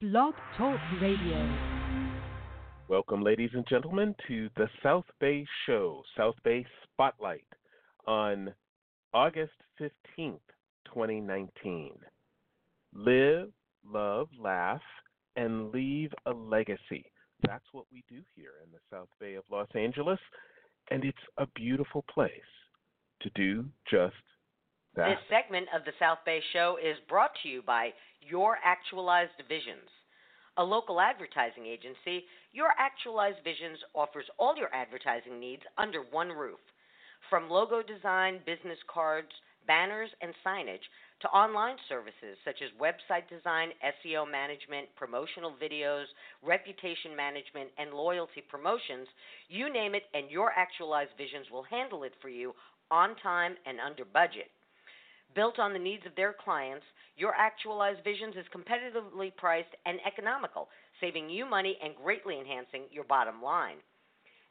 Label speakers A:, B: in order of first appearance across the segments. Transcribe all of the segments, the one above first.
A: Blog Talk Radio.
B: Welcome, ladies and gentlemen, to the South Bay Show, South Bay Spotlight, on August 15th, 2019. Live, love, laugh, and leave a legacy. That's what we do here in the South Bay of Los Angeles, and it's a beautiful place to do just that.
C: This segment of the South Bay Show is brought to you by Your Actualized Visions. A local advertising agency, Your Actualized Visions offers all your advertising needs under one roof. From logo design, business cards, banners, and signage to online services such as website design, SEO management, promotional videos, reputation management, and loyalty promotions, you name it, and Your Actualized Visions will handle it for you on time and under budget. Built on the needs of their clients, your actualized visions is competitively priced and economical, saving you money and greatly enhancing your bottom line.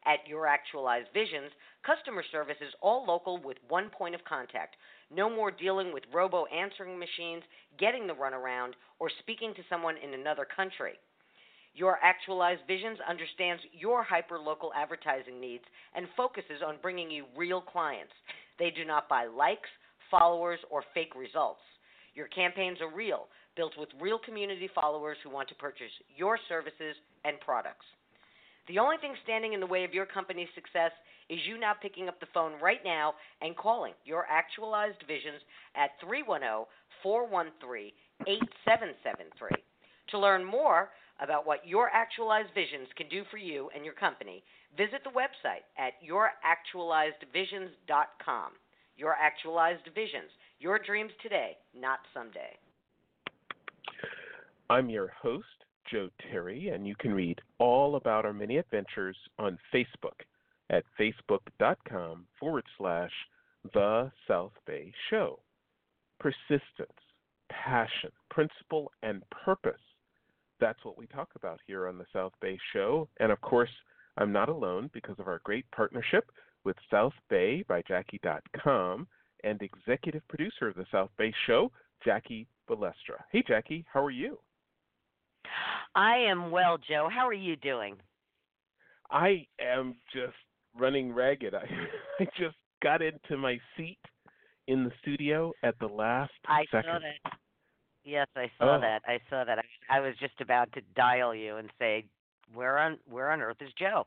C: At Your Actualized Visions, customer service is all local with one point of contact. No more dealing with robo answering machines, getting the runaround, or speaking to someone in another country. Your Actualized Visions understands your hyper local advertising needs and focuses on bringing you real clients. They do not buy likes, followers, or fake results. Your campaigns are real, built with real community followers who want to purchase your services and products. The only thing standing in the way of your company's success is you now picking up the phone right now and calling your actualized visions at 310 413 8773. To learn more about what your actualized visions can do for you and your company, visit the website at youractualizedvisions.com. Your actualized visions, your dreams today, not someday.
B: I'm your host, Joe Terry, and you can read all about our many adventures on Facebook at facebook.com forward slash The South Bay Show. Persistence, passion, principle, and purpose. That's what we talk about here on the South Bay Show. And of course, I'm not alone because of our great partnership with South Bay by Jackie.com and executive producer of the South Bay Show, Jackie Balestra. Hey, Jackie, how are you?
C: I am well, Joe. How are you doing?
B: I am just running ragged. I, I just got into my seat in the studio at the last
C: I
B: second.
C: saw that. Yes, I saw
B: Oh.
C: that. I saw that. I, I was just about to dial you and say, "Where on where on earth is Joe?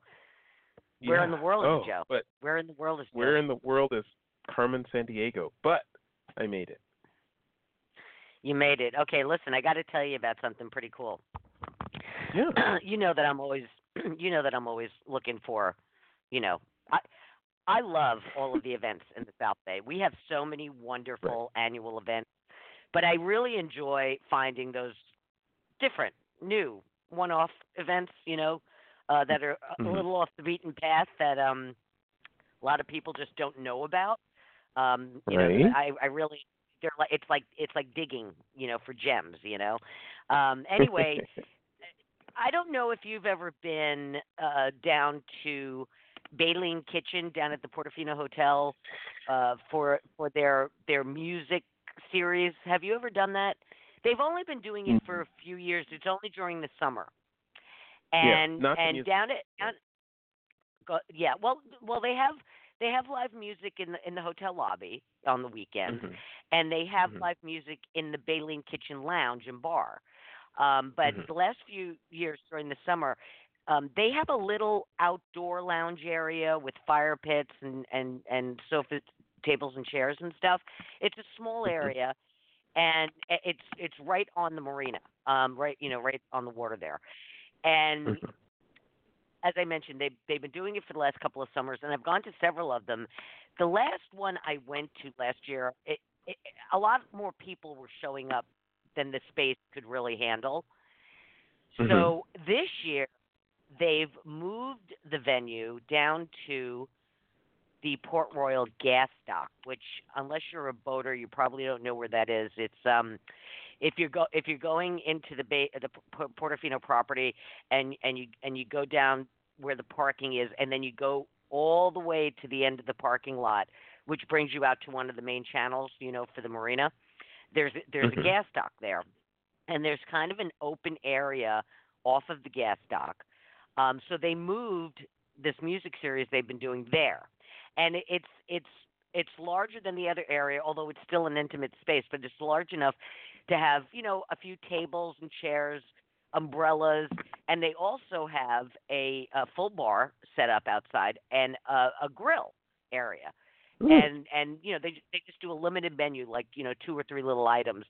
C: Where in the world
B: oh,
C: is Joe?
B: But
C: Where in the world is Joe?"
B: where in the world is Carmen Sandiego? But I made it.
C: You made it. Okay, listen, I got to tell you about something pretty cool.
B: Yeah.
C: you know that I'm always you know that I'm always looking for, you know, I I love all of the events in the South Bay. We have so many wonderful annual events, but I really enjoy finding those different, new, one-off events, you know, uh, that are a
B: Mhm.
C: little off the beaten path that um a lot of people just don't know about. Um, you know, I I really they're like it's like it's like digging, you know, for gems, you know. Um anyway, I don't know if you've ever been uh, down to Baleen Kitchen down at the Portofino Hotel uh, for for their their music series. Have you ever done that? They've only been doing it for a few years. It's only during the summer.
B: Yeah,
C: And
B: the
C: and
B: music-
C: down at down, go, yeah, well well they have they have live music in the in the hotel lobby on the weekends
B: Mhm.
C: and they have
B: Mhm.
C: live music in the Baleen Kitchen Lounge and Bar. Um, but
B: Mhm.
C: the last few years during the summer, um, they have a little outdoor lounge area with fire pits and and and sofa tables and chairs and stuff. It's a small
B: Mhm.
C: area, and it's it's right on the marina, um, right you know right on the water there, and as I mentioned, they've they've been doing it for the last couple of summers, and I've gone to several of them. The last one I went to last year, it, it, a lot more people were showing up than the space could really handle. So this year, they've moved the venue down to the Port Royal gas dock, which, unless you're a boater, you probably don't know where that is. It's um, if you're go if you're going into the bay the P- Portofino property and and you and you go down where the parking is, and then you go all the way to the end of the parking lot, which brings you out to one of the main channels, you know, for the marina. There's there's
B: Mhm.
C: a gas dock there, and there's kind of an open area off of the gas dock. Um, so they moved this music series they've been doing there, and it, it's it's it's larger than the other area, although it's still an intimate space, but it's large enough to have you know a few tables and chairs, umbrellas, and they also have a, a full bar set up outside and a, a grill area.
B: Ooh.
C: And and you know they they just do a limited menu like you know two or three little items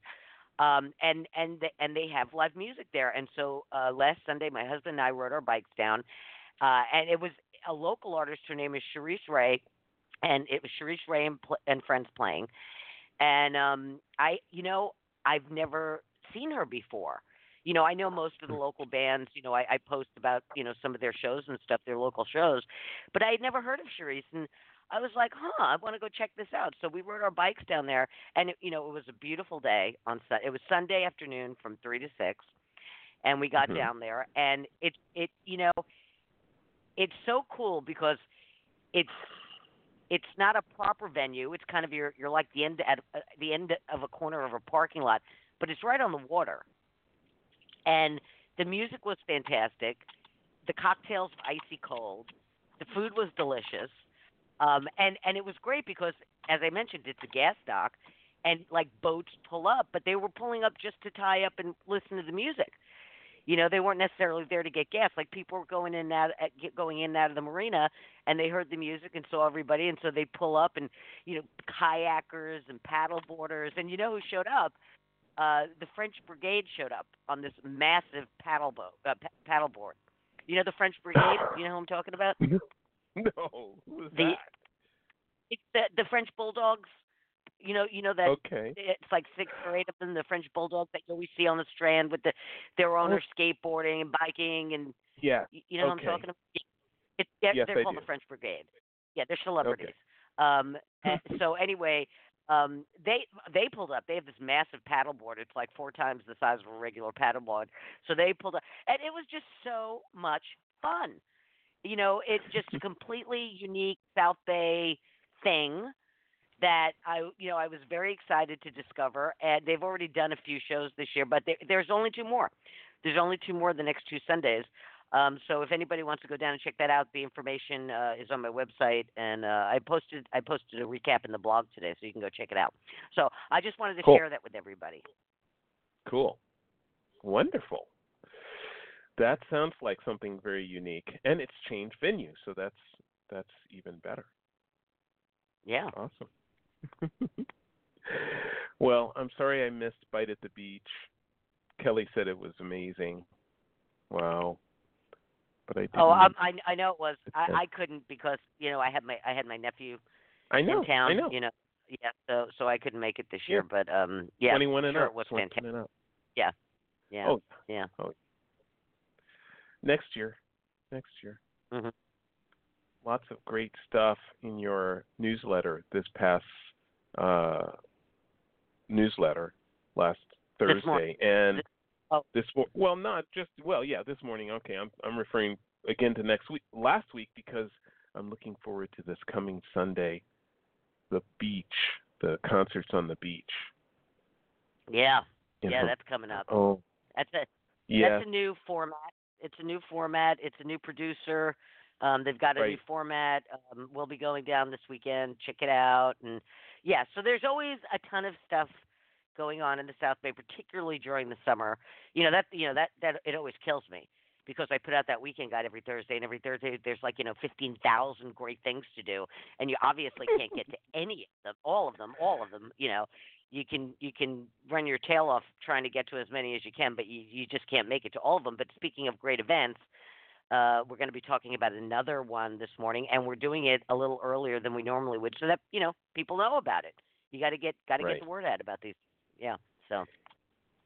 C: um, and and they, and they have live music there. And so uh, last Sunday, my husband and I rode our bikes down, uh, and it was a local artist. Her name is Sharice Ray, and it was Sharice Ray and, pl- and friends playing. And um, I, you know, I've never seen her before. You know, I know most of the local bands. You know, I, I post about you know some of their shows and stuff, their local shows, but I had never heard of Sharice, and I was like, huh, I want to go check this out. So we rode our bikes down there, and it, you know, it was a beautiful day on Sun. It was Sunday afternoon from three to six, and we got
B: Mhm.
C: down there, and it it you know, it's so cool because it's it's not a proper venue. It's kind of you're you're like the end at uh, the end of a corner of a parking lot, but it's right on the water. And the music was fantastic. The cocktails icy cold. The food was delicious. Um, and and it was great because, as I mentioned, it's a gas dock, and like boats pull up, but they were pulling up just to tie up and listen to the music. You know, they weren't necessarily there to get gas. Like people were going in and out, going in and out of the marina, and they heard the music and saw everybody, and so they pull up, and you know, kayakers and paddle boarders, and you know who showed up? Uh, the French Brigade showed up on this massive paddle boat, uh, board. You know the French Brigade? You know who I'm talking about?
B: no, who was
C: The-
B: that?
C: It's the the French bulldogs. You know, you know that
B: Okay.
C: it's like six or eight of them, the French bulldogs that you always see on the strand with the their owner skateboarding and biking and
B: Yeah.
C: you know what I'm talking about? It's they're,
B: Yes,
C: they're called
B: do.
C: the French Brigade. Yeah, they're celebrities. Um and so anyway, um they they pulled up. They have this massive paddleboard. It's like four times the size of a regular paddleboard. So they pulled up and it was just so much fun. You know, it's just a completely unique South Bay thing that I, you know, I was very excited to discover. And they've already done a few shows this year, but there, there's only two more. There's only two more the next two Sundays. Um, so if anybody wants to go down and check that out, the information uh, is on my website, and uh, I posted I posted a recap in the blog today, so you can go check it out. So I just wanted to
B: Cool.
C: share that with everybody.
B: Cool. Wonderful. That sounds like something very unique, and it's changed venue, so that's that's even better.
C: Yeah.
B: Awesome. well, I'm sorry I missed Bite at the Beach. Kelly said it was amazing. Wow. But I didn't.
C: Oh, um, I I know it was. I, I couldn't because you know I had my I had my nephew
B: I know.
C: in town.
B: I know.
C: You know. Yeah. So so I couldn't make it this
B: Yeah.
C: year, but um yeah.
B: 21 and
C: sure,
B: up.
C: it was
B: 21
C: fantastic.
B: and up.
C: Yeah.
B: Oh,
C: Yeah.
B: next year. Next year.
C: Mhm.
B: Lots of great stuff in your newsletter this past uh, newsletter last Thursday, and
C: This- oh.
B: this well, not just well, yeah, this morning. Okay, I'm I'm referring again to next week, last week, because I'm looking forward to this coming Sunday, the beach, the concerts on the beach.
C: Yeah. Yeah, that's coming up.
B: oh
C: That's a
B: yeah,
C: that's a new format. It's a new format. It's a new producer. Um, they've got a new format. Um, we'll be going down this weekend. Check it out. And yeah, so there's always a ton of stuff going on in the South Bay, particularly during the summer. You know that you know that that it always kills me because I put out that weekend guide every Thursday, and every Thursday there's like you know fifteen thousand great things to do, and you obviously can't get to any of them, all of them, all of them. You know, you can you can run your tail off trying to get to as many as you can, but you you just can't make it to all of them. But speaking of great events, uh, we're going to be talking about another one this morning, and we're doing it a little earlier than we normally would, so that you know people know about it. You got to get got to
B: Right.
C: get the word out about these. Yeah. So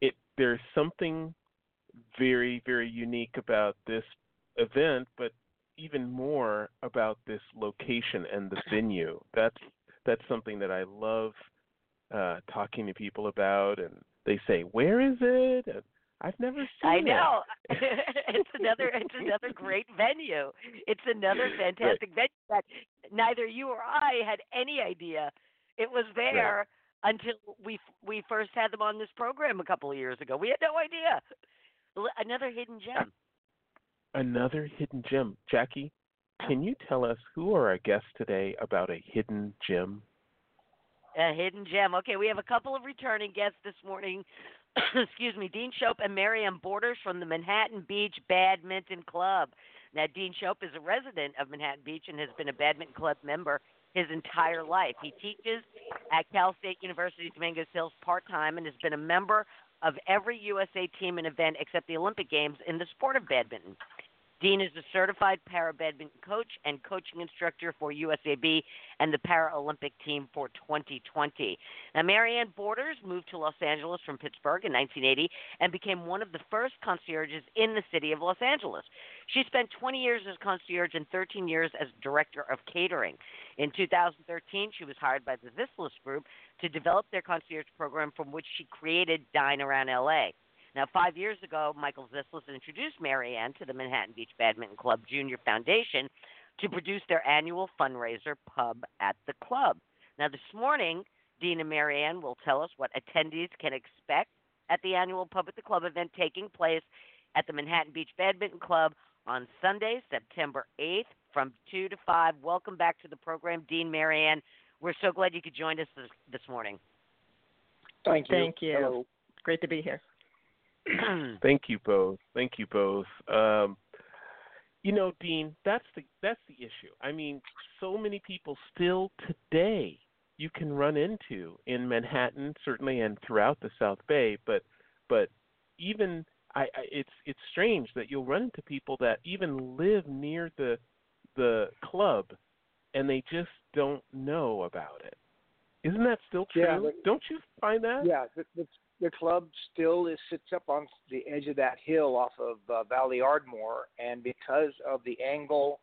B: it there's something very very unique about this event but even more about this location and the venue that's that's something that i love uh talking to people about and they say where is it and i've never seen
C: I
B: it."
C: know it's another it's another great venue. It's another fantastic venue that neither you or I had any idea it was there until we we first had them on this program a couple of years ago. We had no idea. Another hidden gem.
B: Another hidden gem. Jackie, can you tell us who are our guests today about a hidden gem?
C: A hidden gem. Okay, we have a couple of returning guests this morning. Excuse me, Dean Schoppe and Marianne Borders from the Manhattan Beach Badminton Club. Now, Dean Schoppe is a resident of Manhattan Beach and has been a badminton club member his entire life. He teaches at Cal State University's Dominguez Hills part time and has been a member of every USA team and event except the Olympic Games in the sport of badminton. Dean is a certified para badminton coach and coaching instructor for USAB and the Paralympic team for 2020. Now, Marianne Borders moved to Los Angeles from Pittsburgh in 1980 and became one of the first concierges in the city of Los Angeles. She spent 20 years as concierge and 13 years as director of catering. In 2013, she was hired by the Zislis Group to develop their concierge program, from which she created Dine Around LA. Now, five years ago, Michael Zislis introduced Marianne to the Manhattan Beach Badminton Club Junior Foundation to produce their annual fundraiser, Pub at the Club. Now, this morning, Dean and Marianne will tell us what attendees can expect at the annual Pub at the Club event taking place at the Manhattan Beach Badminton Club on Sunday, September 8th from 2 to 5. Welcome back to the program, Dean Marianne. We're so glad you could join us this, this morning.
D: Thank you.
E: Thank you. Hello. Great to be here.
B: Thank you both. Thank you both. Um, you know, Dean, that's the that's the issue. I mean, so many people still today you can run into in Manhattan, certainly, and throughout the South Bay. But but even I, I it's it's strange that you'll run into people that even live near the the club, and they just don't know about it. Isn't that still true?
D: Yeah,
B: don't you find that?
D: Yeah, it's the club still is sits up on the edge of that hill off of uh, Valley Ardmore, and because of the angle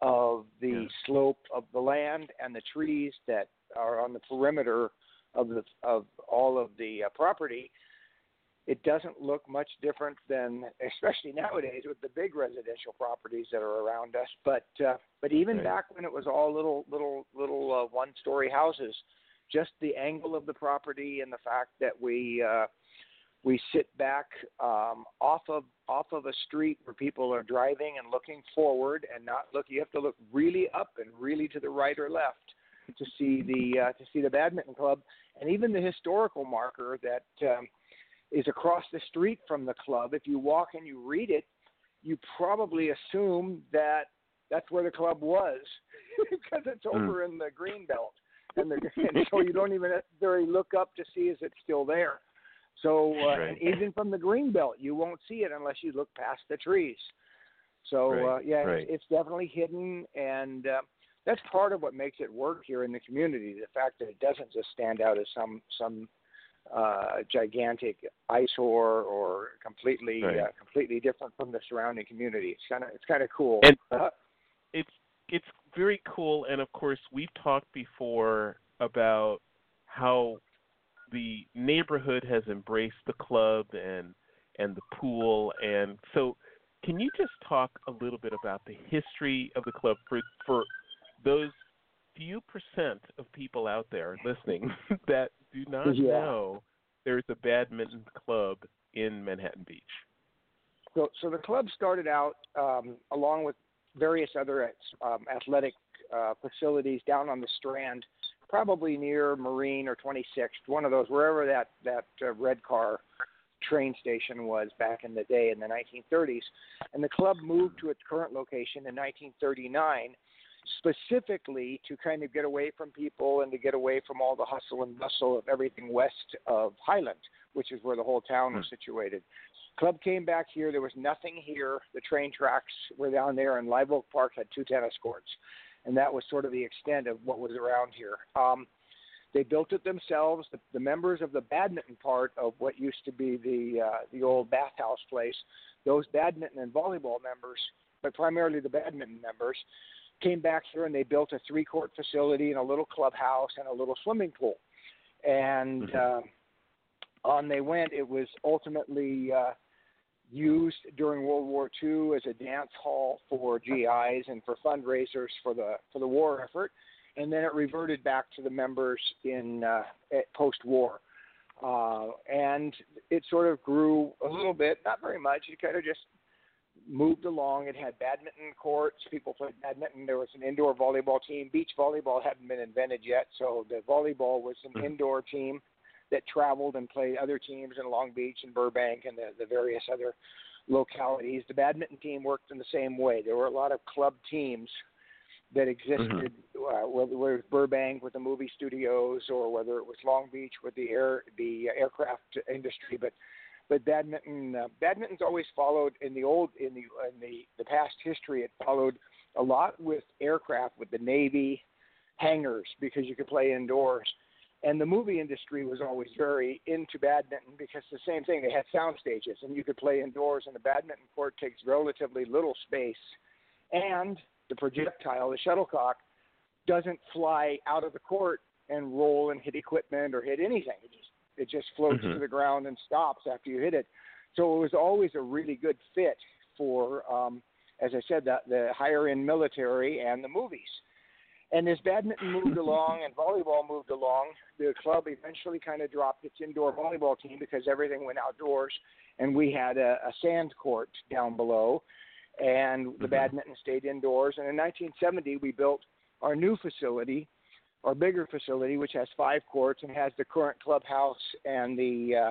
D: of the yeah. slope of the land and the trees that are on the perimeter of the of all of the uh, property, it doesn't look much different than, especially nowadays with the big residential properties that are around us. But uh, but even
B: right.
D: back when it was all little little little uh, one-story houses just the angle of the property and the fact that we uh, we sit back um, off of off of a street where people are driving and looking forward and not look. You have to look really up and really to the right or left to see the uh, to see the badminton club and even the historical marker that um, is across the street from the club. If you walk and you read it, you probably assume that that's where the club was because it's hmm. over mm. in the green belt and, and so you don't even necessarily look up to see is it still there. So uh,
B: right.
D: even from the green belt, you won't see it unless you look past the trees. So
B: right.
D: uh, yeah,
B: right.
D: it's, it's definitely hidden, and uh, that's part of what makes it work here in the community. The fact that it doesn't just stand out as some some uh, gigantic eyesore or completely
B: right.
D: uh, completely different from the surrounding community. It's kind of it's kind of cool.
B: And uh, it's it's very cool. And of course, we've talked before about how the neighborhood has embraced the club and and the pool. And so, can you just talk a little bit about the history of the club for for those few percent of people out there listening that do not
D: yeah.
B: know there's a badminton club in Manhattan Beach?
D: So, so the club started out um, along with various other um, athletic uh, facilities down on the Strand, probably near Marine or 26th, one of those, wherever that that uh, red car train station was back in the day in the 1930s. And the club moved to its current location in 1939 specifically to kind of get away from people and to get away from all the hustle and bustle of everything west of Highland, which is where the whole town was hmm. situated. Club came back here. There was nothing here. The train tracks were down there, and Live Oak Park had two tennis courts, and that was sort of the extent of what was around here. Um, they built it themselves. The, the members of the badminton part of what used to be the uh, the old bathhouse place, those badminton and volleyball members, but primarily the badminton members, came back here and they built a three court facility and a little clubhouse and a little swimming pool. And mm-hmm. uh, on they went. It was ultimately uh, used during World War II as a dance hall for GIs and for fundraisers for the for the war effort. and then it reverted back to the members in uh, post-war. Uh, and it sort of grew a little bit, not very much. It kind of just moved along. It had badminton courts. People played badminton. There was an indoor volleyball team. Beach volleyball hadn't been invented yet, so the volleyball was an mm-hmm. indoor team that traveled and played other teams in Long Beach and Burbank and the, the various other localities. The badminton team worked in the same way. There were a lot of club teams that existed, mm-hmm. uh, whether it was Burbank with the movie studios or whether it was Long Beach with the air the aircraft industry, but but badminton uh, badminton's always followed in the old in the in the the past history it followed a lot with aircraft with the navy hangars because you could play indoors. And the movie industry was always very into badminton because the same thing they had sound stages and you could play indoors and the badminton court takes relatively little space. And the projectile the shuttlecock doesn't fly out of the court and roll and hit equipment or hit anything. It just it just floats mm-hmm. to the ground and stops after you hit it. So it was always a really good fit for, um, as I said, the, the higher end military and the movies. And as badminton moved along and volleyball moved along, the club eventually kind of dropped its indoor volleyball team because everything went outdoors, and we had a, a sand court down below, and the mm-hmm. badminton stayed indoors. And in 1970, we built our new facility, our bigger facility, which has five courts and has the current clubhouse and the uh,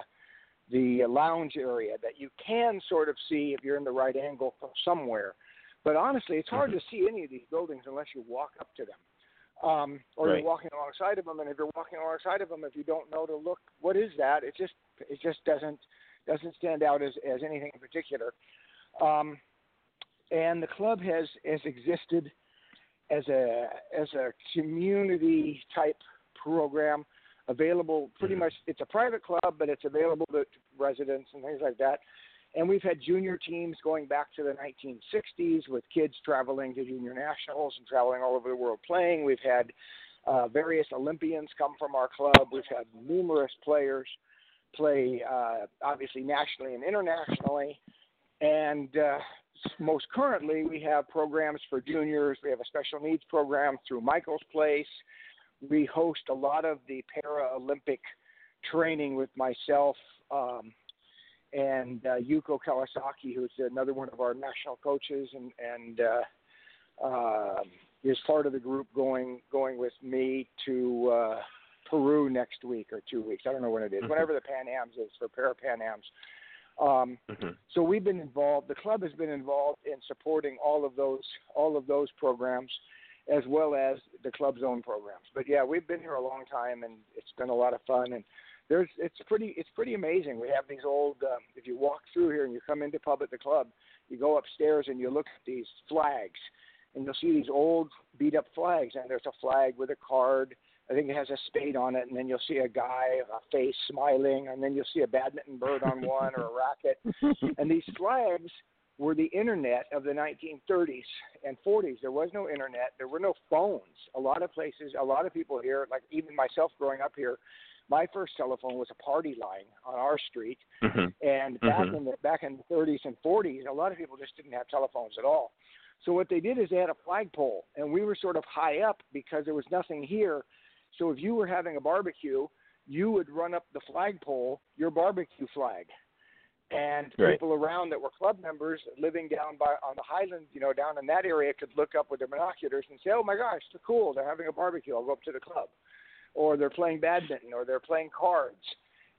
D: the lounge area that you can sort of see if you're in the right angle from somewhere. But honestly, it's hard mm-hmm. to see any of these buildings unless you walk up to them, um, or right. you're walking alongside of them. And if you're walking alongside of them, if you don't know to look, what is that? It just it just doesn't doesn't stand out as as anything in particular. Um, and the club has has existed as a as a community type program available pretty mm-hmm. much it's a private club but it's available to, residents and things like that. And we've had junior teams going back to the 1960s with kids traveling to junior nationals and traveling all over the world playing. We've had uh, various olympians come from our club. We've had numerous players play uh, obviously nationally and internationally. And uh, most currently, we have programs for juniors. We have a special needs program through Michael's Place. We host a lot of the Paralympic training with myself um, and uh, Yuko Kawasaki, who's another one of our national coaches, and and uh, uh, is part of the group going going with me to uh, Peru next week or two weeks. I don't know when it is. Mm-hmm. Whenever the Pan Ams is for Para Pan Ams. Um, mm-hmm. So we've been involved. The club has been involved in supporting all of those all of those programs, as well as the club's own programs. But yeah, we've been here a long time, and it's been a lot of fun. And there's it's pretty it's pretty amazing. We have these old. Um, if you walk through here and you come into pub at the club, you go upstairs and you look at these flags, and you'll see these old beat up flags. And there's a flag with a card I think it has a spade on it, and then you'll see a guy, a face smiling, and then you'll see a badminton bird on one or a racket. and these flags were the internet of the 1930s and 40s. There was no internet. There were no phones. A lot of places, a lot of people here, like even myself growing up here, my first telephone was a party line on our street. Mm-hmm. And back mm-hmm. in the back in the 30s and 40s, a lot of people just didn't have telephones at all. So what they did is they had a flagpole, and we were sort of high up because there was nothing here so if you were having a barbecue, you would run up the flagpole, your barbecue flag. And right. people around that were club members living down by on the Highlands, you know, down in that area could look up with their binoculars and say, "Oh my gosh, they're cool. They're having a barbecue. I'll go up to the club." Or they're playing badminton or they're playing cards.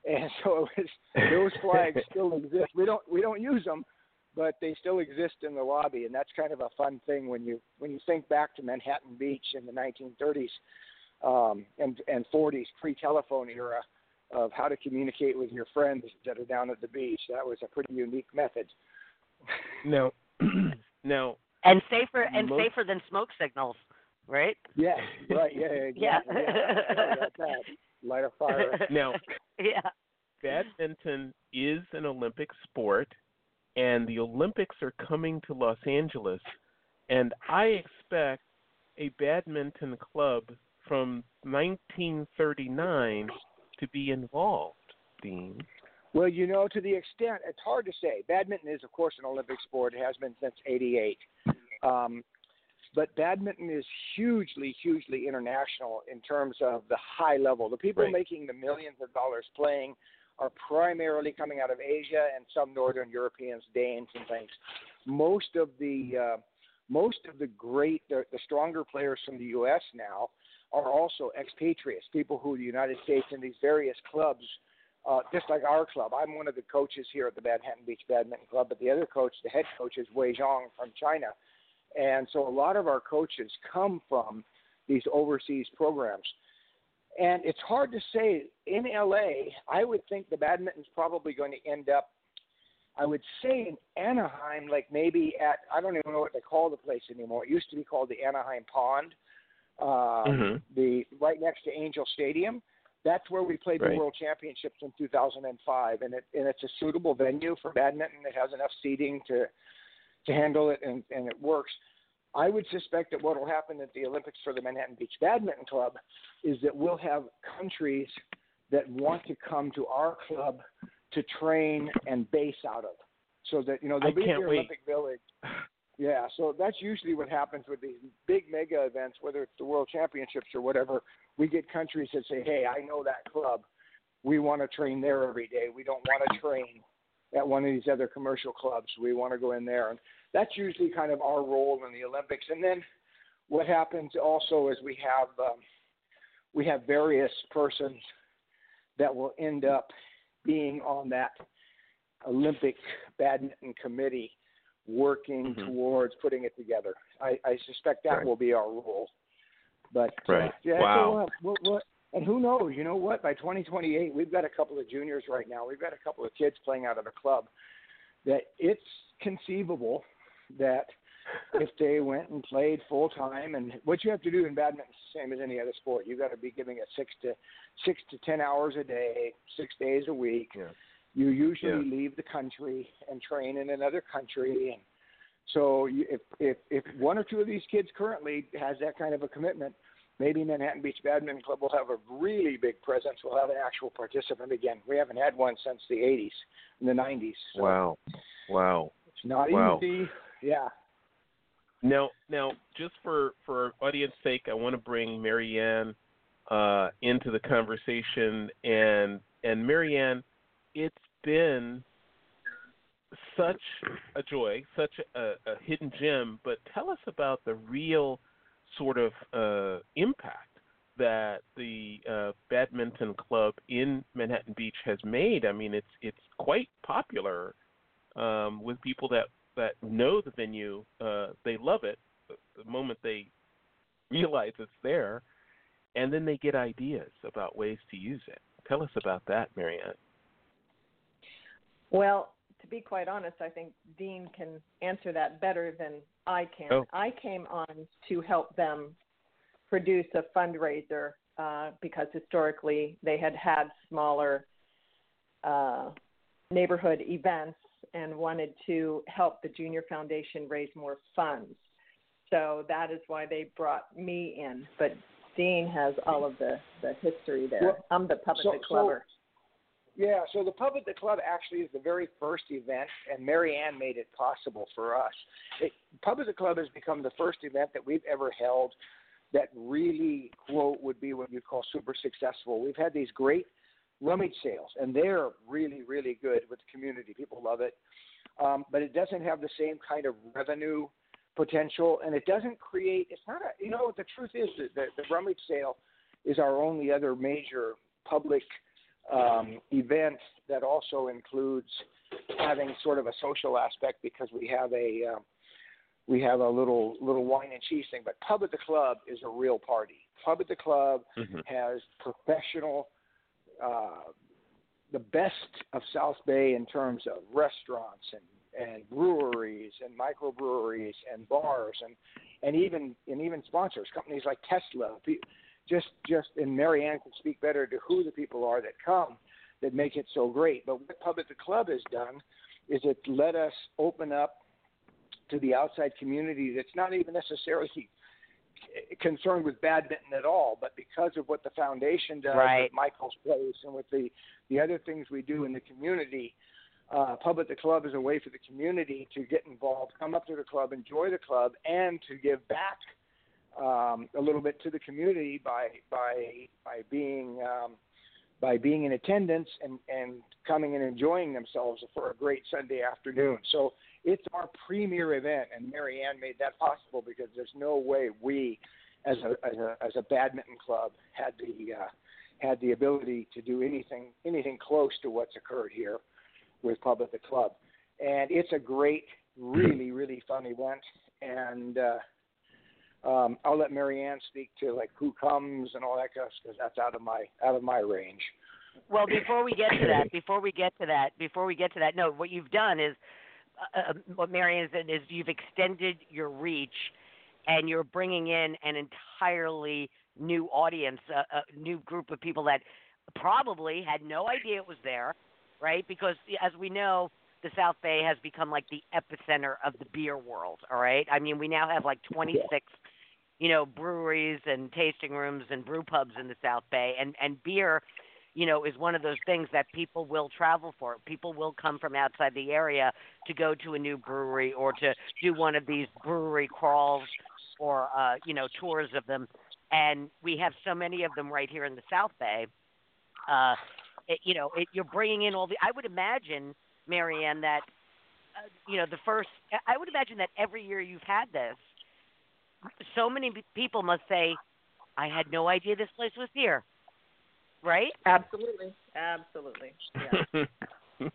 D: And so it was, those flags still exist. We don't we don't use them, but they still exist in the lobby, and that's kind of a fun thing when you when you think back to Manhattan Beach in the 1930s um, and and 40s pre-telephone era of how to communicate with your friends that are down at the beach. That was a pretty unique method.
B: No, no.
C: And safer and most... safer than smoke signals, right?
D: Yes, right. Yeah, exactly. yeah. yeah. that. Light a fire.
B: Now,
C: yeah.
B: Badminton is an Olympic sport, and the Olympics are coming to Los Angeles, and I expect a badminton club from 1939 to be involved, Dean?
D: Well, you know, to the extent it's hard to say. Badminton is, of course, an Olympic sport. It has been since '88. Um, but badminton is hugely, hugely international in terms of the high level. The people
B: Right.
D: making the millions of dollars playing are primarily coming out of Asia and some Northern Europeans, Danes, and things. Most of the uh, most of the great, the, the stronger players from the U.S. now are also expatriates, people who the United States and these various clubs, uh, just like our club. I'm one of the coaches here at the Manhattan Beach Badminton Club, but the other coach, the head coach, is Wei Zhang from China, and so a lot of our coaches come from these overseas programs. And it's hard to say in LA. I would think the badminton's probably going to end up I would say in Anaheim, like maybe at I don't even know what they call the place anymore. It used to be called the Anaheim Pond, uh,
B: Mhm.
D: the right next to Angel Stadium. That's where we played
B: Right.
D: the World Championships in 2005, and it and it's a suitable venue for badminton. It has enough seating to to handle it, and and it works. I would suspect that what will happen at the Olympics for the Manhattan Beach Badminton Club is that we'll have countries that want to come to our club to train and base out of, so that you know they'll
B: I
D: be at the
B: wait.
D: Olympic Village. Yeah, so that's usually what happens with these big mega events, whether it's the World Championships or whatever. We get countries that say, "Hey, I know that club. We want to train there every day. We don't want to train at one of these other commercial clubs. We want to go in there." And that's usually kind of our role in the Olympics. And then what happens also is we have um, we have various persons that will end up being on that Olympic badminton committee working
B: Mhm.
D: towards putting it together. I, I suspect that
B: Right.
D: will be our rule. But uh,
B: Right.
D: yeah,
B: Wow.
D: so, uh, we'll, and who knows? You know what? By 2028, we've got a couple of juniors right now. We've got a couple of kids playing out of the club. That it's conceivable that if they went and played full time, and what you have to do in badminton is the same as any other sport. You've got to be giving it six to six to ten hours a day, six days a week.
B: Yeah.
D: You usually
B: Yeah.
D: leave the country and train in another country, and so if if if one or two of these kids currently has that kind of a commitment, maybe Manhattan Beach Badminton Club will have a really big presence. We'll have an actual participant again. We haven't had one since the '80s and the '90s. So
B: Wow. Wow.
D: It's not
B: Wow.
D: easy. Yeah.
B: Now, now, just for for audience sake, I want to bring Marianne uh, into the conversation, and and Marianne, it's been such a joy, such a, a hidden gem. But tell us about the real sort of uh, impact that the uh, badminton club in Manhattan Beach has made. I mean, it's it's quite popular um, with people that that know the venue. Uh, they love it the, moment they realize it's there, and then they get ideas about ways to use it. Tell us about that, Marianne.
E: Well, to be quite honest, I think Dean can answer that better than I can.
B: Oh.
E: I came on to help them produce a fundraiser uh, because historically they had had smaller uh, neighborhood events and wanted to help the Junior Foundation raise more funds. So that is why they brought me in. But Dean has all of the, the history there.
D: Well,
E: I'm the puppet
D: so-
E: the
D: so-
E: clever.
D: Yeah, so the Pub at the Club actually is the very first event, and Mary Ann made it possible for us. It, Pub at the Club has become the first event that we've ever held that really, quote, would be what you'd call super successful. We've had these great rummage sales, and they're really, really good with the community. People love it. Um, but it doesn't have the same kind of revenue potential, and it doesn't create, it's not a, you know, the truth is that the, the rummage sale is our only other major public um, event that also includes having sort of a social aspect because we have a um, we have a little little wine and cheese thing. But Pub at the Club is a real party. Pub at the Club
B: Mm-hmm.
D: has professional, uh, the best of South Bay in terms of restaurants and, and breweries and microbreweries and bars and and even and even sponsors, companies like Tesla. Just just and Marianne can speak better to who the people are that come that make it so great. But what Pub at the Club has done is it let us open up to the outside community that's not even necessarily concerned with badminton at all, but because of what the foundation does
C: Right.
D: with Michael's Place and with the the other things we do in the community, uh, Pub at the Club is a way for the community to get involved, come up to the club, enjoy the club, and to give back um, a little bit to the community by by by being um, by being in attendance and and coming and enjoying themselves for a great Sunday afternoon. So it's our premier event, and Marianne made that possible because there's no way we, as a as a, as a badminton club, had the uh, had the ability to do anything anything close to what's occurred here with Pub at the Club. And it's a great, really, really fun event. And uh, um, I'll let Marianne speak to like who comes and all that stuff because that's out of my out of my range.
C: Well, before we get to that, before we get to that, before we get to that, no, what you've done is uh, uh what Marianne said is you've extended your reach, and you're bringing in an entirely new audience, a, a new group of people that probably had no idea it was there, right? Because as we know, the South Bay has become like the epicenter of the beer world. All right, I mean, we now have like 26, you know, breweries and tasting rooms and brew pubs in the South Bay, and and beer, you know, is one of those things that people will travel for. People will come from outside the area to go to a new brewery or to do one of these brewery crawls or uh, you know tours of them. And we have so many of them right here in the South Bay. Uh, it, you know, it, you're bringing in all the. I would imagine, Marianne, that uh, you know the first. I would imagine that every year you've had this, so many people must say, "I had no idea this place was here." Right?
E: Absolutely, absolutely.
D: Yeah.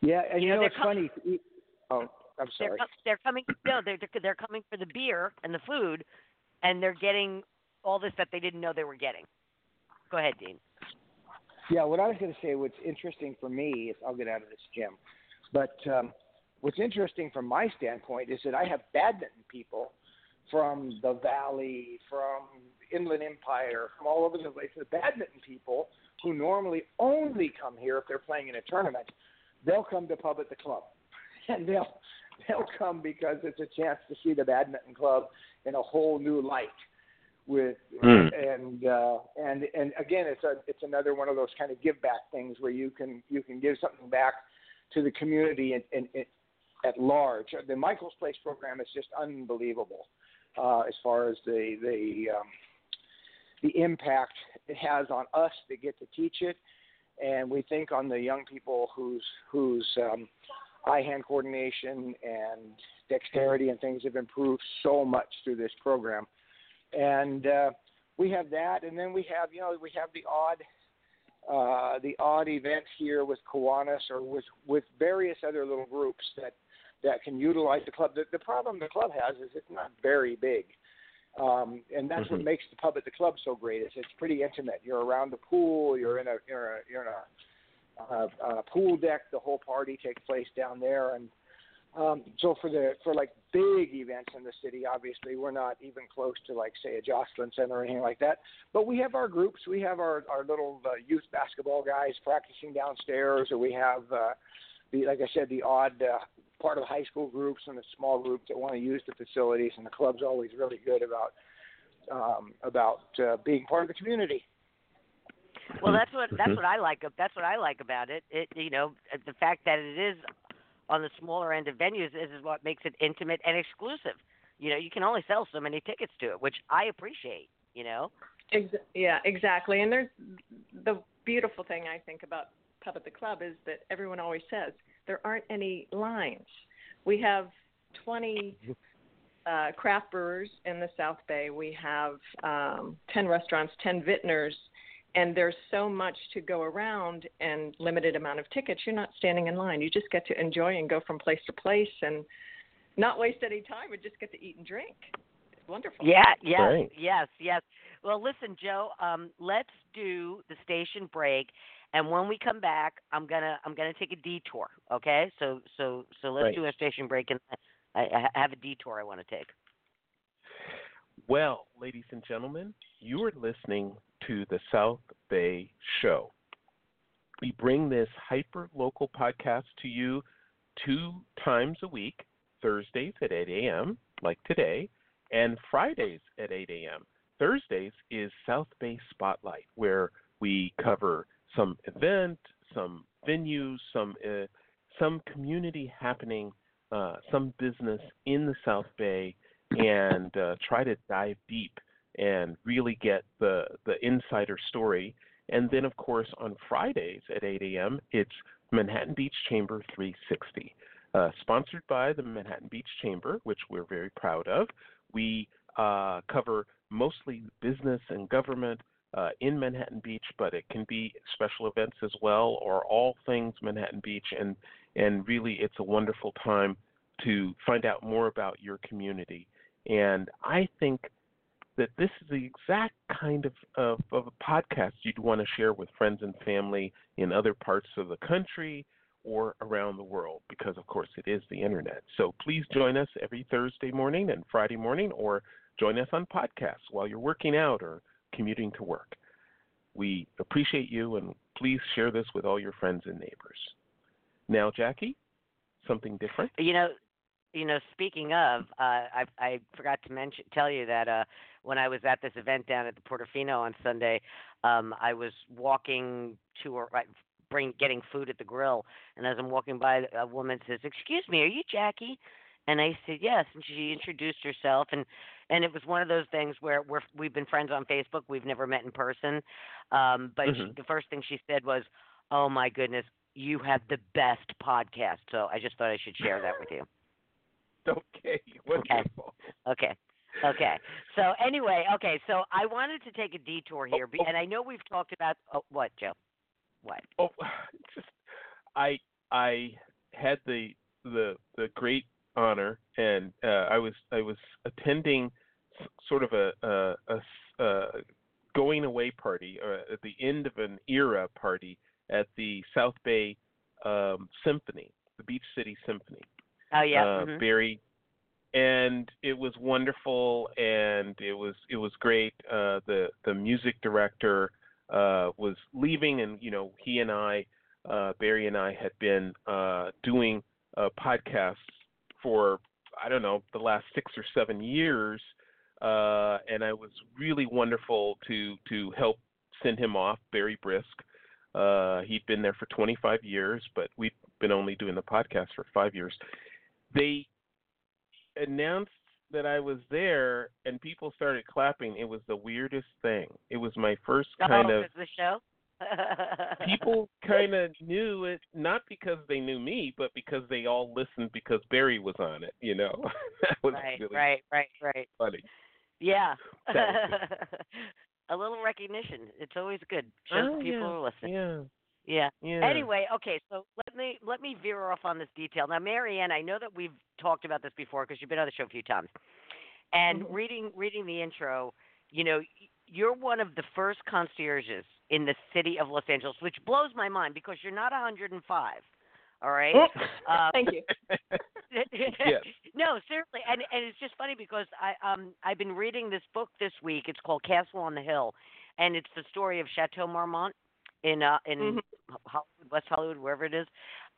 D: yeah, and you,
C: you
D: know,
C: know
D: it's
C: com-
D: funny. Oh, I'm sorry.
C: They're, they're coming. No, they're they're coming for the beer and the food, and they're getting all this that they didn't know they were getting. Go ahead, Dean.
D: Yeah, what I was going to say, what's interesting for me is I'll get out of this, gym, But um, what's interesting from my standpoint is that I have badminton people from the Valley, from Inland Empire, from all over the place. The badminton people who normally only come here if they're playing in a tournament, they'll come to pub at the club, and they'll they'll come because it's a chance to see the badminton club in a whole new light with mm. and uh, and and again it's a it's another one of those kind of give back things where you can you can give something back to the community and, and, and at large. The Michael's Place program is just unbelievable uh, as far as the the um, the impact it has on us to get to teach it, and we think on the young people whose whose um, eye hand coordination and dexterity and things have improved so much through this program. And uh, we have that, and then we have you know we have the odd uh, the odd event here with Kiwanis or with with various other little groups that that can utilize the club. The, the problem the club has is it's not very big. Um, and that's mm-hmm. what makes the pub at the club so great. Is it's pretty intimate. You're around the pool. You're in a you're, a, you're in a, a, a pool deck. The whole party takes place down there, and um, so for the for like big events in the city, obviously we're not even close to like say a Joslyn Center or anything like that. But we have our groups. We have our our little uh, youth basketball guys practicing downstairs, or we have uh, the like I said the odd uh, part of the high school groups and the small groups that want to use the facilities. And the club's always really good about um, about uh, being part of the community.
C: Well, that's what that's what I like. That's what I like about it. It you know the fact that it is on the smaller end of venues this is what makes it intimate and exclusive. You know, you can only sell so many tickets to it, which I appreciate. You know.
E: Ex- yeah, exactly. And there's the beautiful thing I think about Pub at the Club is that everyone always says there aren't any lines. We have 20 uh, craft brewers in the South Bay. We have um, 10 restaurants, 10 vintners, and there's so much to go around and limited amount of tickets you're not standing in line you just get to enjoy and go from place to place and not waste any time and just get to eat and drink it's wonderful
C: yeah yes right. yes yes well listen joe um, let's do the station break and when we come back i'm gonna i'm gonna take a detour okay so so so let's right. do a station break and I, I have a detour i want to take
B: well ladies and gentlemen you are listening to the South Bay Show. We bring this hyper local podcast to you two times a week Thursdays at 8 a.m., like today, and Fridays at 8 a.m. Thursdays is South Bay Spotlight, where we cover some event, some venue, some uh, some community happening, uh, some business in the South Bay, and uh, try to dive deep and really get the the insider story. And then, of course, on Fridays at 8 a.m., it's Manhattan Beach Chamber 360, uh, sponsored by the Manhattan Beach Chamber, which we're very proud of. We uh, cover mostly business and government uh, in Manhattan Beach, but it can be special events as well, or all things Manhattan Beach. And and really, it's a wonderful time to find out more about your community. And I think that this is the exact kind of, of, of a podcast you'd want to share with friends and family in other parts of the country or around the world because, of course, it is the internet. So please join us every Thursday morning and Friday morning or join us on podcasts while you're working out or commuting to work. We appreciate you and please share this with all your friends and neighbors. Now, Jackie, something different?
C: You know, you know, speaking of, uh, I, I forgot to mention, tell you that uh, when I was at this event down at the Portofino on Sunday, um, I was walking to or right, bring getting food at the grill, and as I'm walking by, a woman says, "Excuse me, are you Jackie?" And I said yes, and she introduced herself, and and it was one of those things where we're we've been friends on Facebook, we've never met in person, um, but
B: mm-hmm.
C: she, the first thing she said was, "Oh my goodness, you have the best podcast." So I just thought I should share that with you.
B: Okay, wonderful.
C: Okay. okay. Okay. So anyway, okay. So I wanted to take a detour here,
B: oh, oh.
C: and I know we've talked about oh, what, Joe? What?
B: Oh, just I I had the the the great honor, and uh, I was I was attending sort of a a, a, a going away party uh, at the end of an era party at the South Bay um, Symphony, the Beach City Symphony.
C: Oh yeah,
B: uh,
C: mm-hmm.
B: Barry, and it was wonderful, and it was it was great. Uh, the the music director uh, was leaving, and you know he and I, uh, Barry and I, had been uh, doing uh, podcasts for I don't know the last six or seven years, uh, and it was really wonderful to to help send him off. Barry Brisk. Uh, he'd been there for 25 years, but we've been only doing the podcast for five years they announced that I was there and people started clapping. It was the weirdest thing. It was my first kind
C: oh,
B: of
C: the show.
B: People kind of knew it not because they knew me, but because they all listened because Barry was on it. You know,
C: right,
B: really
C: right, right, right.
B: Funny.
C: Yeah. a little recognition. It's always good. Shows
B: oh,
C: people
B: yeah.
C: are listening.
B: Yeah.
C: Yeah.
B: Yeah.
C: Anyway, okay, so let me let me veer off on this detail. Now, Mary Ann, I know that we've talked about this before because you've been on the show a few times. And
E: Mhm.
C: reading reading the intro, you know, you're one of the first concierges in the city of Los Angeles, which blows my mind because you're not 105. All right. Um,
E: Thank you.
B: Yes.
C: no, seriously, and and it's just funny because I um I've been reading this book this week. It's called Castle on the Hill, and it's the story of Chateau Marmont in uh in
E: Mhm.
C: Hollywood, West Hollywood, wherever it is.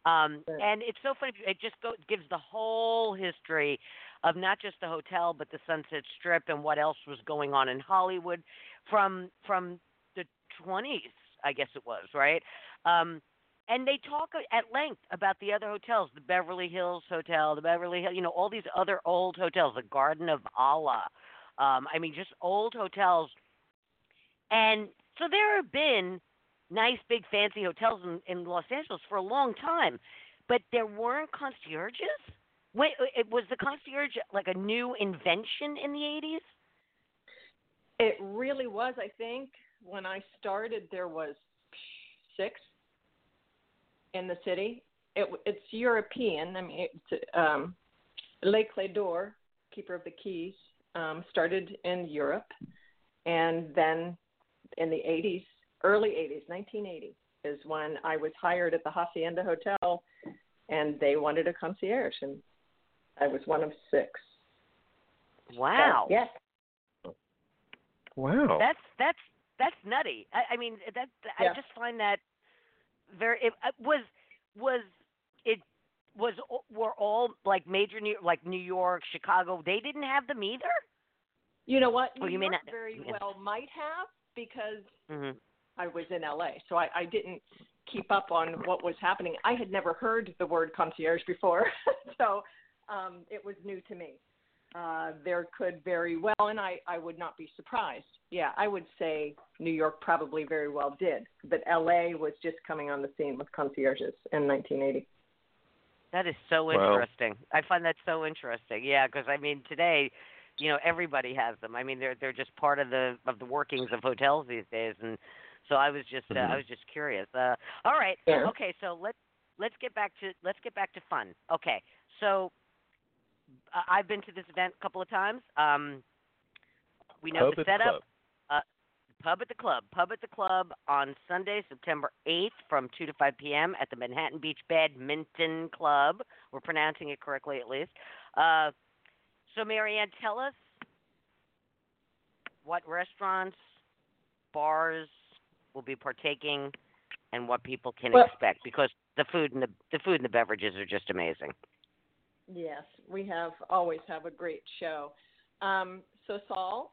C: Um,
E: Right.
C: and it's so funny. It just go, gives the whole history of not just the hotel, but the Sunset Strip and what else was going on in Hollywood from from the 20s, I guess it was, right? Um, and they talk at length about the other hotels, the Beverly Hills Hotel, the Beverly Hill, you know, all these other old hotels, the Garden of Allah. Um, I mean, just old hotels. And so there have been nice, big, fancy hotels in, in Los Angeles for a long time, but there weren't concierges. Wait, it was the concierge like a new invention in the 80s?
E: It really was. I think when I started, there was six in the city. It, it's European. I mean, it's um, Les Clefs d'Or, keeper of the keys, um, started in Europe, and then in the 80s, early 80s, 1980 is when I was hired at the Hacienda Hotel, and they wanted a concierge, and I was one of six.
C: Wow.
E: So, yes.
B: Wow.
C: That's that's that's nutty. I, I mean, that
E: Yeah.
C: I just find that very. It, uh, was was it was were all like major New like New York, Chicago. They didn't have them either.
E: You know what?
C: Well,
E: New
C: you may
E: York
C: not-
E: very
C: yeah.
E: well might have because
C: hmm
E: I was in LA, so I, I didn't keep up on what was happening. I had never heard the word concierge before, so um, it was new to me. Uh, there could very well, and I, I would not be surprised. Yeah, I would say New York probably very well did, but LA was just coming on the scene with concierges in 1980.
C: That is so
B: Wow.
C: interesting. I find that so interesting. Yeah, because I mean today, you know, everybody has them. I mean, they're they're just part of the of the workings of hotels these days, and so I was just uh, I
B: Mhm.
C: was just curious. Uh, all right,
E: Yeah.
C: okay, so let's let's get back to let's get back to fun. Okay, so uh, I've been to this event a couple of times. Um, we know
B: Pub
C: the
B: at the
C: setup.
B: club.
C: Pub at the Club. Pub at the Club on Sunday, September 8th from 2 to 5 p.m. at the Manhattan Beach Badminton Club. We're pronouncing it correctly at least. Uh, so, Mary Ann, tell us what restaurants, bars will be partaking and what people can
E: Well-
C: expect because the food and the, the food and the beverages are just amazing.
E: Yes, we have always have a great show. Um, so Saul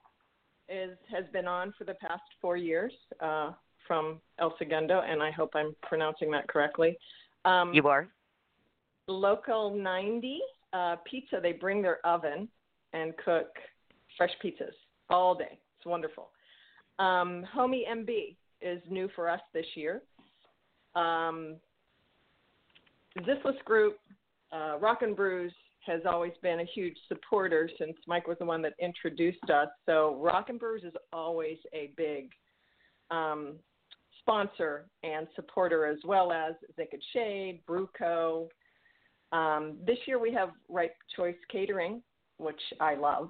E: is has been on for the past four years uh, from El Segundo, and I hope I'm pronouncing that correctly. Um,
C: You are?
E: Locale 90 uh, pizza. They bring their oven and cook fresh pizzas all day. It's wonderful. Um, Homie MB is new for us this year. Um, Zislis Group, uh, Rock and Brews has always been a huge supporter since Mike was the one that introduced us. So Rock and Brews is always a big um, sponsor and supporter, as well as Zinked Shade, Brewco. Um, this year we have Right Choice Catering, which I love.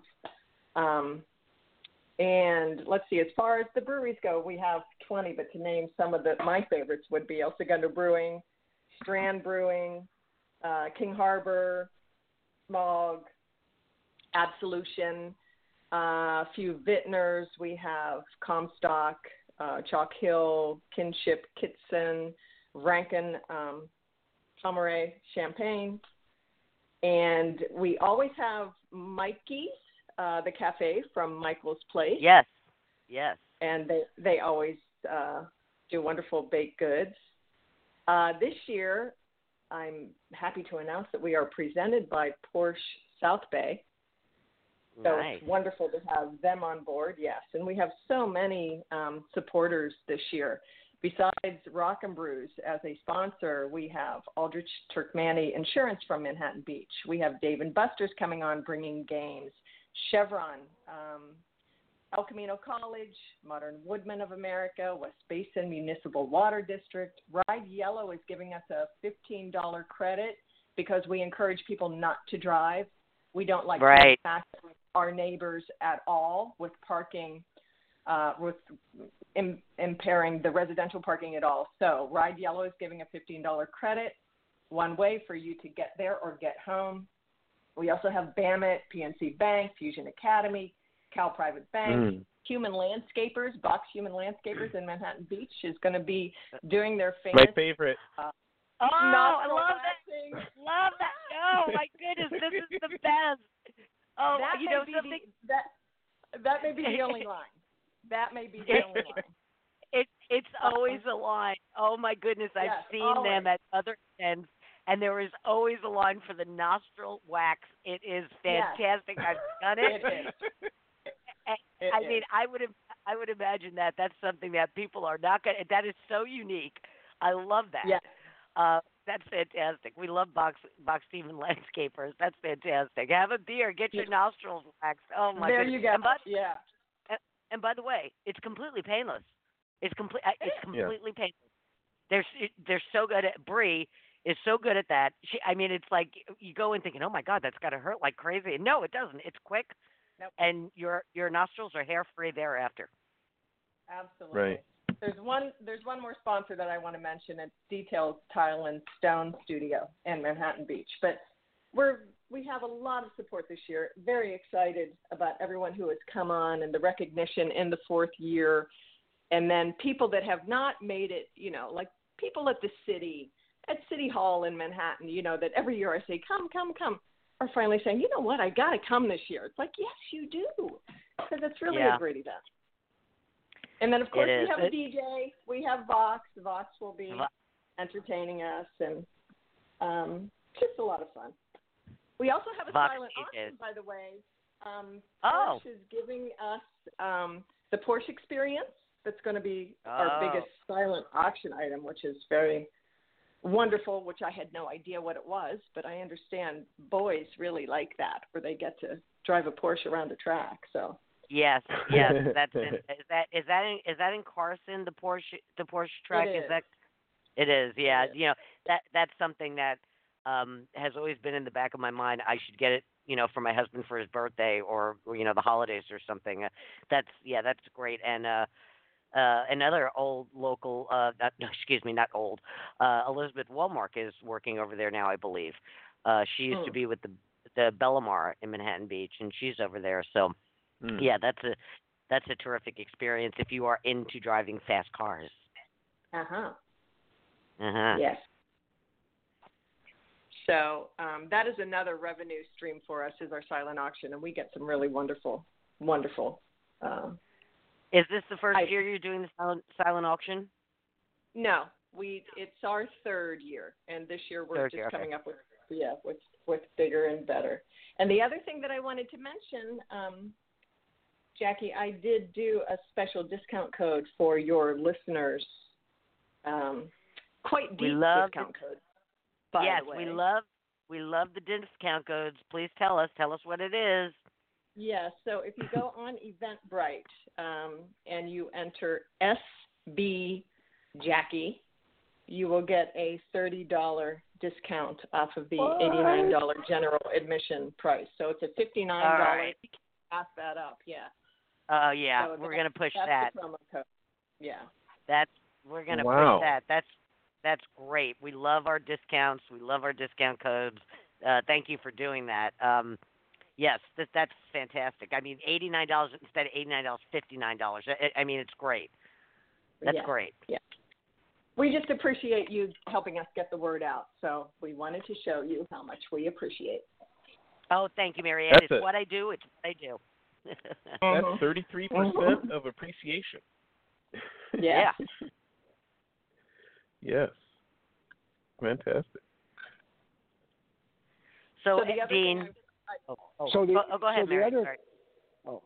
E: Um, and let's see, as far as the breweries go, we have 20, but to name some of the my favorites would be El Segundo Brewing, Strand Brewing, uh, King Harbor, Smog, Absolution, uh, a few Vintners. We have Comstock, uh, Chalk Hill, Kinship, Kitson, Rankin, um, Pommery, Champagne. And we always have Mikey's, uh, the cafe from Michael's Place
C: Yes. Yes.
E: and they they always uh, do wonderful baked goods. Uh, this year, I'm happy to announce that we are presented by Porsche South Bay. So
C: nice.
E: it's wonderful to have them on board. Yes, and we have so many um, supporters this year. Besides Rock and Brews as a sponsor, we have Aldrich Turkmani Insurance from Manhattan Beach. We have Dave and Buster's coming on, bringing games. Chevron, um, El Camino College, Modern Woodmen of America, West Basin Municipal Water District. Ride Yellow is giving us a $15 credit because we encourage people not to drive. We don't like
C: Right.
E: our neighbors at all with parking, uh, with Im- impairing the residential parking at all. So Ride Yellow is giving a $15 credit one way for you to get there or get home. We also have BAMIT, PNC Bank, Fusion Academy, Cal Private Bank,
B: Mm.
E: Human Landscapers, Box Human Landscapers in Manhattan Beach is going to be doing their
B: My
E: famous
B: favorite.
C: Oh, I love that.
E: relaxing.
C: Love that show. My goodness, this is the best. Oh,
E: that
C: you
E: may
C: know
E: be
C: something.
E: the, that that may be the only line. That may be the only line.
C: It it's always a line. Oh my goodness, I've
E: Yes,
C: seen
E: always.
C: them at other ends and there is always a line for the nostril wax. It is
E: Yes.
C: fantastic. I've done it.
E: It is. It
C: I
E: is.
C: mean, I would im- I would imagine that that's something that people are not going. to That is so unique. I love that.
E: Yes.
C: Uh, that's fantastic. We love box box Steven landscapers. That's fantastic. Have a beer. Get your nostrils waxed. Oh my
E: there
C: goodness.
E: you go.
C: And by,
E: yeah.
C: and by the way, it's completely painless. It's complete. It's
E: is.
B: Yeah.
C: completely painless. They're they're so good at Bree is so good at that. She, I mean, it's like you go in thinking, oh my god, that's got to hurt like crazy. And no, it doesn't. It's quick,
E: Nope.
C: and your your nostrils are hair free thereafter.
E: Absolutely.
B: Right.
E: There's one there's one more sponsor that I want to mention. It's Details Tile and Stone Studio in Manhattan Beach. But we're we have a lot of support this year. Very excited about everyone who has come on and the recognition in the fourth year. And then people that have not made it, you know, like people at the city, at City Hall in Manhattan, you know, that every year I say, come, come, come, are finally saying, you know what, I got to come this year. It's like, yes, you do. Because it's really
C: Yeah.
E: a great event. And then, of course, we have a DJ. We have Vox. Vox will be entertaining us, and um, just a lot of fun. We also have a
C: Vox
E: silent
C: DJs.
E: auction, by the way. Um,
C: Oh.
E: Porsche is giving us um, the Porsche Experience. That's going to be our
C: Oh.
E: biggest silent auction item, which is very wonderful. Which I had no idea what it was, but I understand boys really like that, where they get to drive a Porsche around the track. So
C: Yes, yes, that's in, is that is that in, is that in Carson the Porsche the Porsche track
E: is.
C: that it is yeah
E: It is.
C: you know that that's something that um has always been in the back of my mind I should get it you know for my husband for his birthday or, or you know the holidays or something uh, that's yeah that's great and uh uh another old local uh not, no, excuse me not old uh Elizabeth Walmark is working over there now I believe uh she used to
E: Hmm.
C: be with the the Belamar in Manhattan Beach and she's over there so
B: Mm.
C: yeah, that's a that's a terrific experience if you are into driving fast cars.
E: uh huh.
C: Uh-huh.
E: Yes. So um, that is another revenue stream for us is our silent auction, and we get some really wonderful, wonderful. Uh,
C: Is this the first
E: I-
C: year you're doing the silent silent auction?
E: no, we it's our third year, and this year we're
C: Third
E: just
C: year, okay.
E: coming up with yeah with with bigger and better. And the other thing that I wanted to mention, um, Jackie, I did do a special discount code for your listeners. Um, quite
C: We
E: deep
C: love
E: discount code. By
C: yes,
E: the
C: we love we love the discount codes. Please tell us. Tell us what it is.
E: Yes. So if you go on Eventbrite um, and you enter SB Jackie, you will get a thirty dollar discount off of the
B: What?
E: eighty nine dollar general admission price. So it's a fifty nine
C: All
E: dollar.
C: right.
E: Pass that up. Yeah.
C: Oh yeah,
E: So
C: we're
E: that-
C: gonna push
E: That's
C: that.
E: the promo code. Yeah.
C: That's we're gonna
B: Wow.
C: push that. That's that's great. We love our discounts. We love our discount codes. Uh, thank you for doing that. Um, yes, that, that's fantastic. I mean, eighty nine dollars instead of eighty nine dollars, fifty nine dollars. I, I mean, it's great. That's
E: yeah.
C: great.
E: We just appreciate you helping us get the word out. So we wanted to show you how much we appreciate.
C: Oh, thank you, Mary Ann.
B: That's
C: it's
B: it.
C: what I do. It's what I do.
B: That's mm-hmm. thirty three percent of appreciation.
E: Yeah.
B: yes. Fantastic.
C: So,
E: So the other thing
C: Dean. Oh, oh,
D: So the-
C: go, oh, go ahead,
D: so
C: Mary.
D: other-
C: Sorry.
D: Oh,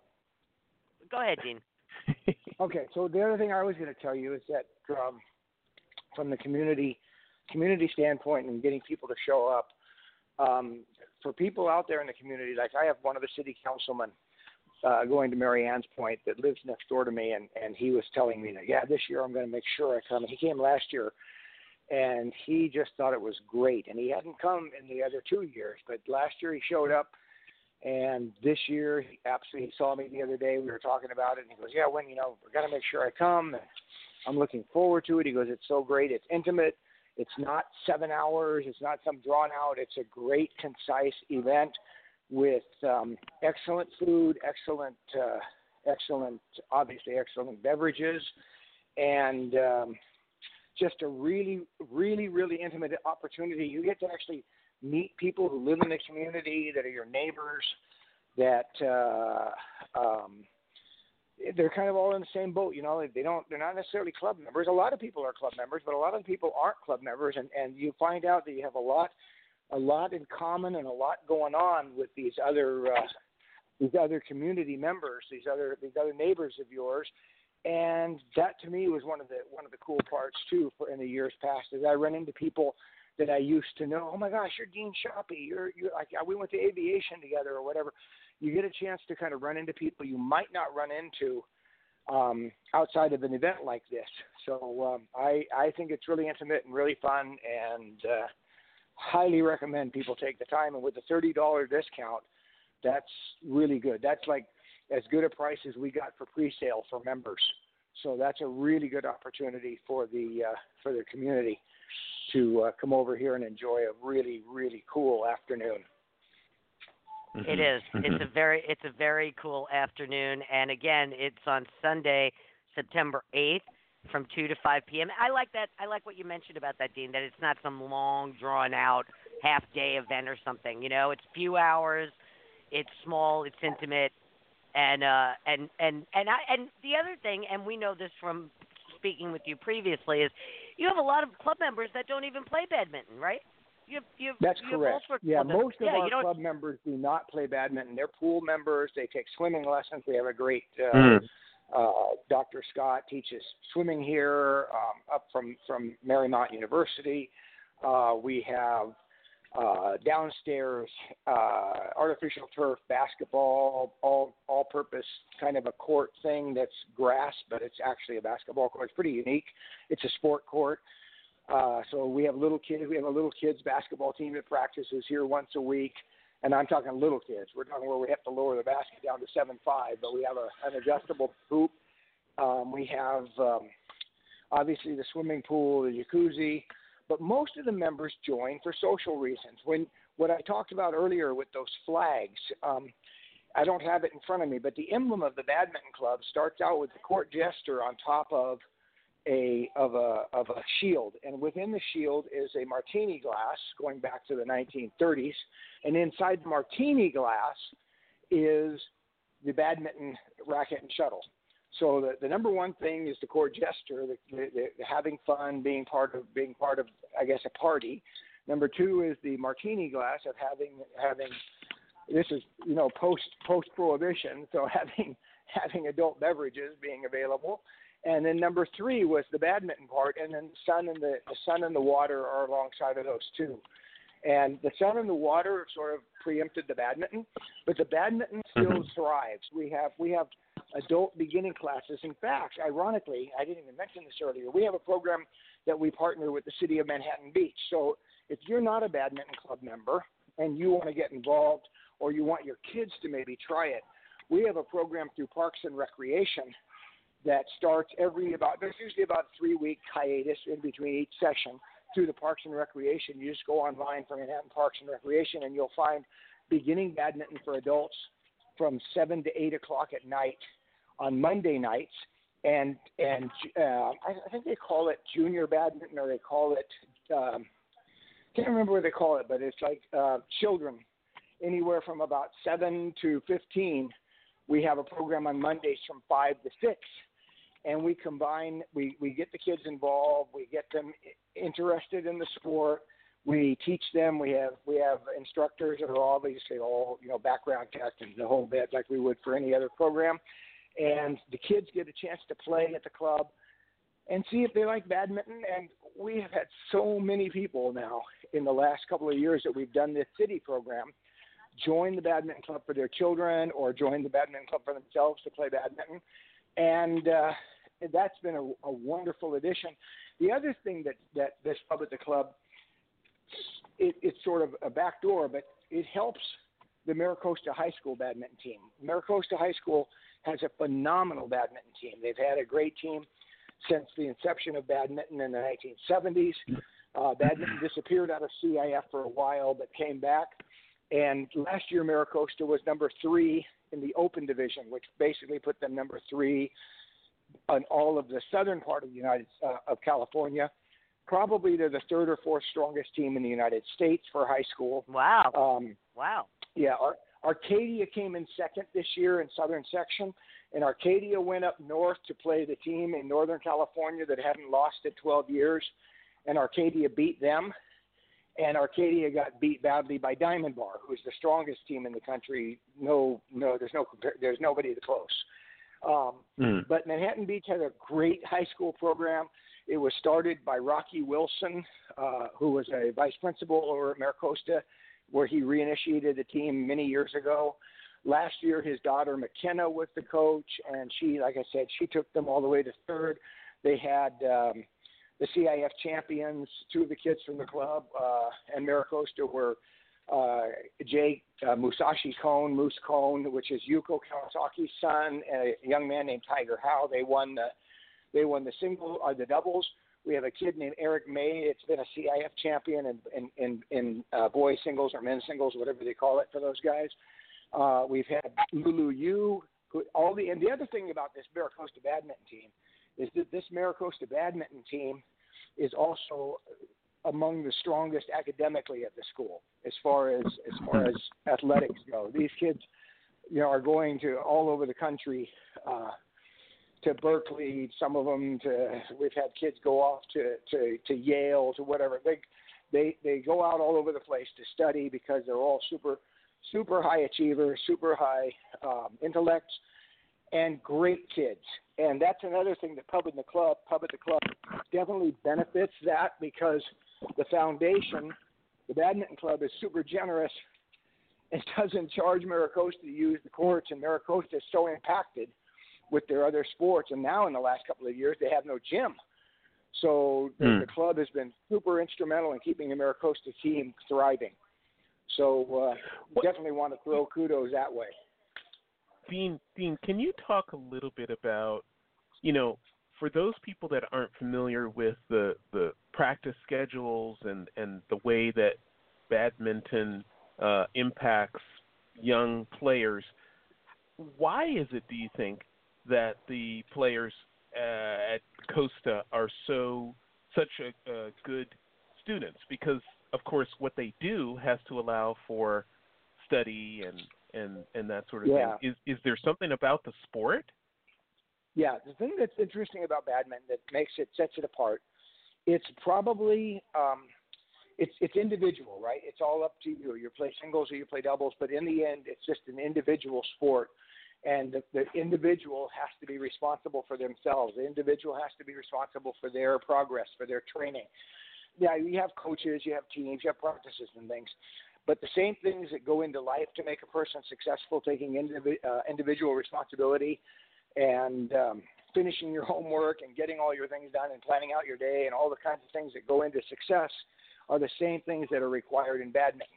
C: Go ahead, Dean.
D: okay. So the other thing I was going to tell you is that um, from the community community standpoint and getting people to show up, um, for people out there in the community, like I have one of the city councilmen uh, going to Mary Ann's point that lives next door to me, and and he was telling me that yeah, this year I'm going to make sure I come. And he came last year, and he just thought it was great, and he hadn't come in the other two years, but last year he showed up. And this year, he absolutely he saw me the other day. We were talking about it, and he goes, "Yeah, when you know, we got to make sure I come." And I'm looking forward to it. He goes, "It's so great. It's intimate. It's not seven hours. It's not some drawn out. It's a great, concise event with um, excellent food, excellent, uh, excellent, obviously excellent beverages, and um, just a really, really, really intimate opportunity. You get to actually meet people who live in the community that are your neighbors that uh um they're kind of all in the same boat you know they don't they're not necessarily club members a lot of people are club members but a lot of people aren't club members and and you find out that you have a lot a lot in common and a lot going on with these other uh these other community members these other these other neighbors of yours and that to me was one of the one of the cool parts too for in the years past is i run into people that I used to know. Oh my gosh, you're Dean Schoppe. You're you're like we went to aviation together or whatever. You get a chance to kind of run into people you might not run into um, outside of an event like this. So um, I I think it's really intimate and really fun, and uh, highly recommend people take the time. And with a thirty dollar discount, that's really good. That's like as good a price as we got for pre-sale for members. So that's a really good opportunity for the uh, for the community to uh, come over here and enjoy a really really cool afternoon.
C: It is. It's a very it's a very cool afternoon, and again, it's on Sunday, September eighth, from two to five p.m. I like that. I like what you mentioned about that, Dean. That it's not some long, drawn out half day event or something. You know, it's few hours. It's small. It's intimate, and uh, and and and I and the other thing, and we know this from speaking with you previously, is you have a lot of club members that don't even play badminton, right? You, you,
D: That's
C: you
D: correct. Yeah,
C: club
D: most of
C: yeah,
D: our club members do not play badminton. They're pool members. They take swimming lessons. We have a great uh,
B: Mm.
D: uh, Dr. Scott teaches swimming here um, up from from Marymount University. Uh, we have uh, downstairs uh, artificial turf, basketball, all all-purpose kind of a court thing that's grass, but it's actually a basketball court. It's pretty unique. It's a sport court. Uh, so we have little kids. We have a little kids basketball team that practices here once a week, and I'm talking little kids. We're talking where we have to lower the basket down to seven five, but we have a, an adjustable hoop. Um, we have um, obviously the swimming pool, the jacuzzi, but most of the members join for social reasons. When what I talked about earlier with those flags, um, I don't have it in front of me, but the emblem of the badminton club starts out with the court jester on top of a of a of a shield, and within the shield is a martini glass going back to the 1930s, and inside the martini glass is the badminton racket and shuttle. So the, the number one thing is the court jester, the, the, the having fun, being part of being part of I guess a party. Number two is the martini glass of having having this is you know post post prohibition, so having having adult beverages being available. And then number three was the badminton part, and then the sun and the, the sun and the water are alongside of those two. And the sun and the water sort of preempted the badminton, but the badminton still
B: Mhm.
D: thrives. We have we have adult beginning classes. In fact, ironically, I didn't even mention this earlier. We have a program that we partner with the city of Manhattan Beach. So if you're not a badminton club member and you want to get involved, or you want your kids to maybe try it, we have a program through Parks and Recreation that starts every about there's usually about a three week hiatus in between each session through the Parks and Recreation. You just go online for Manhattan Parks and Recreation and you'll find beginning badminton for adults from seven to eight o'clock at night on Monday nights. And and uh, I, I think they call it junior badminton or they call it um, can't remember what they call it, but it's like uh, children anywhere from about seven to fifteen. We have a program on Mondays from five to six, and we combine. We we get the kids involved. We get them interested in the sport. We teach them. We have we have instructors that are obviously all you know background checked and the whole bit like we would for any other program. And the kids get a chance to play at the club and see if they like badminton. And we have had so many people now in the last couple of years that we've done this city program join the badminton club for their children or join the badminton club for themselves to play badminton. And uh, that's been a, a wonderful addition. The other thing that, that this club at the club, it, it's sort of a back door, but it helps the MiraCosta High School badminton team. MiraCosta High School has a phenomenal badminton team. They've had a great team since the inception of badminton in the 1970s. Uh, badminton disappeared out of CIF for a while, but came back. And last year, MiraCosta was number three in the Open Division, which basically put them number three on all of the southern part of the United uh, of California. Probably they're the third or fourth strongest team in the United States for high school.
C: wow,
D: Um,
C: wow.
D: yeah, Ar- Arcadia came in second this year in Southern Section, and Arcadia went up north to play the team in Northern California that hadn't lost in 12 years, and Arcadia beat them. And Arcadia got beat badly by Diamond Bar, who's the strongest team in the country. No, no, there's no there's nobody close. Um,
B: Mm.
D: but Manhattan Beach had a great high school program. It was started by Rocky Wilson, uh, who was a vice principal over at MiraCosta, where he reinitiated the team many years ago. Last year, his daughter McKenna was the coach, and she, like I said, she took them all the way to third. They had um, the CIF champions, two of the kids from the club, uh, and MiraCosta were uh, uh, Musashi Cone, Moose Cone, which is Yuko Kawasaki's son, and a young man named Tiger Howe. They won the they won the single or the doubles. We have a kid named Eric May. It's been a CIF champion in in in, in uh, boys singles or men's singles, whatever they call it for those guys. Uh, we've had Lulu Yu. Who, all the and the other thing about this MiraCosta badminton team is that this MiraCosta badminton team is also among the strongest academically at the school as far as as far as athletics go. These kids, you know, are going to all over the country uh, to Berkeley, some of them to we've had kids go off to to to Yale to whatever. They they they go out all over the place to study because they're all super super high achievers, super high um, intellects, and great kids. And that's another thing that Pub in the Club, Pub at the Club, definitely benefits that because the foundation, the badminton club, is super generous and doesn't charge MiraCosta to use the courts, and MiraCosta is so impacted with their other sports. And now, in the last couple of years, they have no gym. So the,
B: Hmm.
D: the club has been super instrumental in keeping the MiraCosta team thriving. So uh, definitely want to throw kudos that way.
B: Dean, Dean, can you talk a little bit about, you know, for those people that aren't familiar with the the practice schedules and and the way that badminton uh, impacts young players, why is it, do you think, that the players uh, at Costa are so such a, a good students? Because of course, what they do has to allow for study and and and that sort of
D: Yeah.
B: thing. Is is there something about the sport?
D: Yeah, the thing that's interesting about badminton that makes it sets it apart, it's probably um, it's it's individual, right? It's all up to you. You play singles or you play doubles, but in the end, it's just an individual sport, and the, the individual has to be responsible for themselves. The individual has to be responsible for their progress, for their training. Yeah, you have coaches, you have teams, you have practices and things, but the same things that go into life to make a person successful, taking indivi- uh, individual responsibility and um, finishing your homework and getting all your things done and planning out your day and all the kinds of things that go into success are the same things that are required in badminton.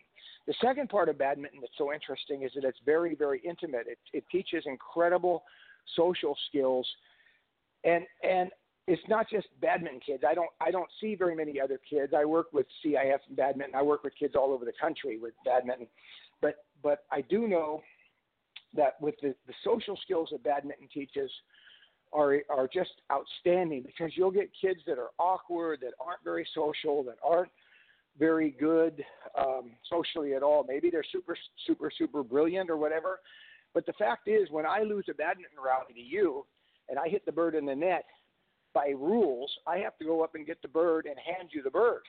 D: The second part of badminton that's so interesting is that it's very, very intimate. It, it teaches incredible social skills, and and it's not just badminton kids. I don't I don't see very many other kids. I work with CIF and badminton. I work with kids all over the country with badminton, but but I do know that with the, the social skills that badminton teaches are are just outstanding because you'll get kids that are awkward, that aren't very social, that aren't very good um, socially at all. Maybe they're super super super brilliant or whatever. But the fact is, when I lose a badminton rally to you, and I hit the bird in the net, by rules, I have to go up and get the bird and hand you the bird.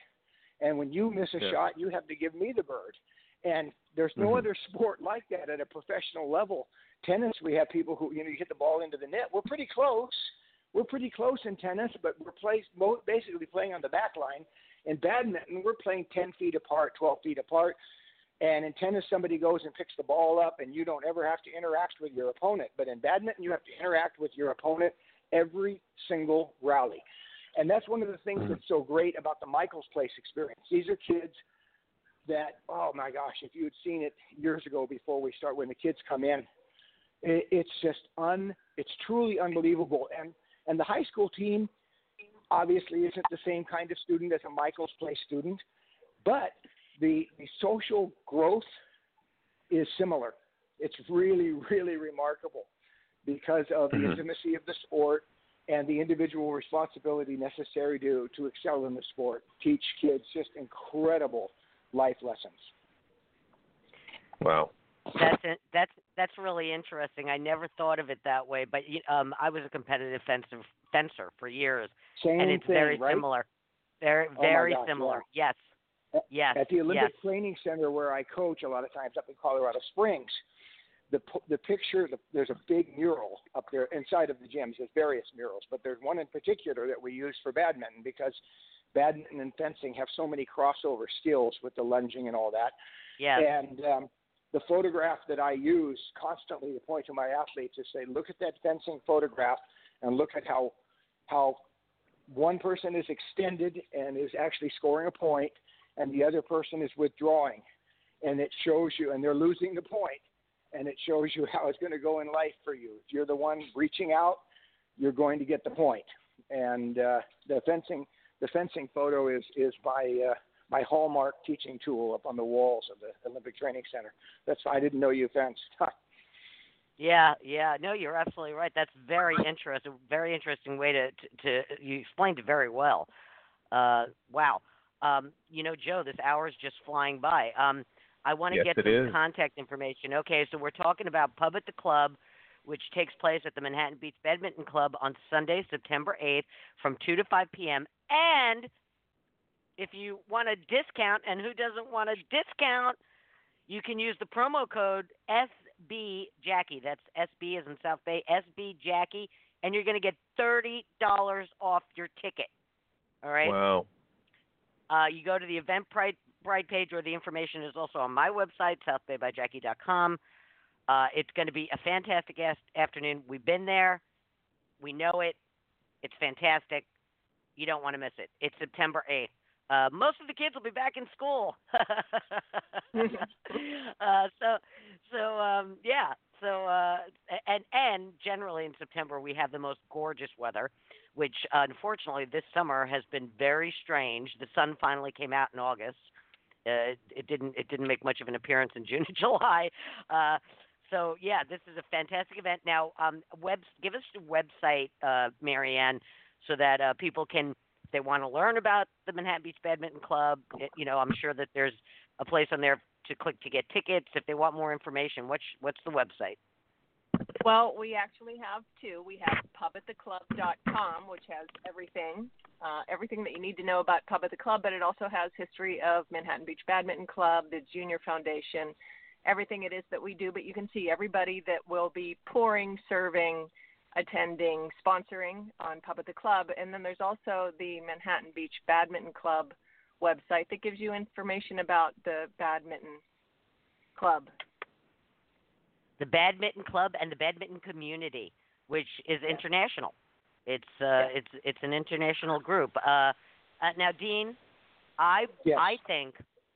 D: And when you miss a
B: Yeah.
D: shot, you have to give me the bird. And there's no
B: Mhm.
D: other sport like that at a professional level. Tennis, we have people who you know you hit the ball into the net. We're pretty close. We're pretty close in tennis, but we're play, mo- basically playing on the back line. In badminton, we're playing 10 feet apart, 12 feet apart. And in tennis, somebody goes and picks the ball up, and you don't ever have to interact with your opponent. But in badminton, you have to interact with your opponent every single rally. And that's one of the things
B: Mhm.
D: that's so great about the Michaels Place experience. These are kids that, oh my gosh, if you had seen it years ago before we start, when the kids come in, it, it's just un, it's truly unbelievable. And and the high school team obviously isn't the same kind of student as a Michaels Place student, but the the social growth is similar. It's really really remarkable because of the
B: Mhm.
D: intimacy of the sport and the individual responsibility necessary to to excel in the sport. Teach kids just incredible life lessons.
B: Wow.
C: That's it. That's that's really interesting. I never thought of it that way, but y- um, I was a competitive fencer fencer for years,
D: Same
C: and it's
D: thing,
C: very
D: right?
C: similar. Very
D: my
C: very
D: gosh,
C: similar.
D: yeah.
C: Yes. Yes.
D: At the Olympic
C: yes.
D: Training Center, where I coach a lot of times up in Colorado Springs, the p- the picture the, there's a big mural up there inside of the gyms. There's various murals, but there's one in particular that we use for badminton because badminton and fencing have so many crossover skills with the lunging and all that.
C: Yes.
D: And um, the photograph that I use constantly to point to my athletes is say, look at that fencing photograph and look at how how one person is extended and is actually scoring a point, and the other person is withdrawing, and it shows you, and they're losing the point, and it shows you how it's going to go in life for you. If you're the one reaching out, you're going to get the point. And uh, the fencing the fencing photo is is my uh, my hallmark teaching tool up on the walls of the Olympic Training Center. That's I didn't know you fenced.
C: Yeah, yeah. No, you're absolutely right. That's very interesting. Very interesting way to to, to you explained it very well. Uh, wow. Um, you know, Joe, this hour is just flying by. Um, I want to
B: Yes,
C: get
B: it
C: some
B: is.
C: contact information. Okay, so we're talking about Pub at the Club, which takes place at the Manhattan Beach Badminton Club on Sunday, September 8th from 2 to 5 p.m. And if you want a discount, and who doesn't want a discount, you can use the promo code SB Jackie. That's SB as in South Bay, SB Jackie, and you're going to get $30 off your ticket. All right?
B: Wow.
C: Uh, you go to the Eventbrite Brite page, or the information is also on my website, southbaybyjackie.com. Uh, it's going to be a fantastic afternoon. We've been there. We know it. It's fantastic. You don't want to miss it. It's September 8th. Uh, most of the kids will be back in school. uh, so, so um, yeah. So, uh, and and generally in September we have the most gorgeous weather, which unfortunately this summer has been very strange. The sun finally came out in August. Uh, it didn't it didn't make much of an appearance in June and July. Uh, so yeah, this is a fantastic event. Now, um, web give us the website, uh, Mary Ann, so that uh, people can if they want to learn about the Manhattan Beach Badminton Club. It, you know, I'm sure that there's a place on there to click to get tickets. If they want more information, what's what's the website?
E: Well, we actually have two. We have pubattheclub.com, which has everything, uh, everything that you need to know about Pub at the Club, but it also has history of Manhattan Beach Badminton Club, the Junior Foundation, everything it is that we do. But you can see everybody that will be pouring, serving, attending, sponsoring on Pub at the Club. And then there's also the Manhattan Beach Badminton Club website that gives you information about the badminton club.
C: The badminton club and the badminton community, which is international. It's uh, it's it's an international group. Uh, uh, now, Dean, I
D: Yes.
C: I think,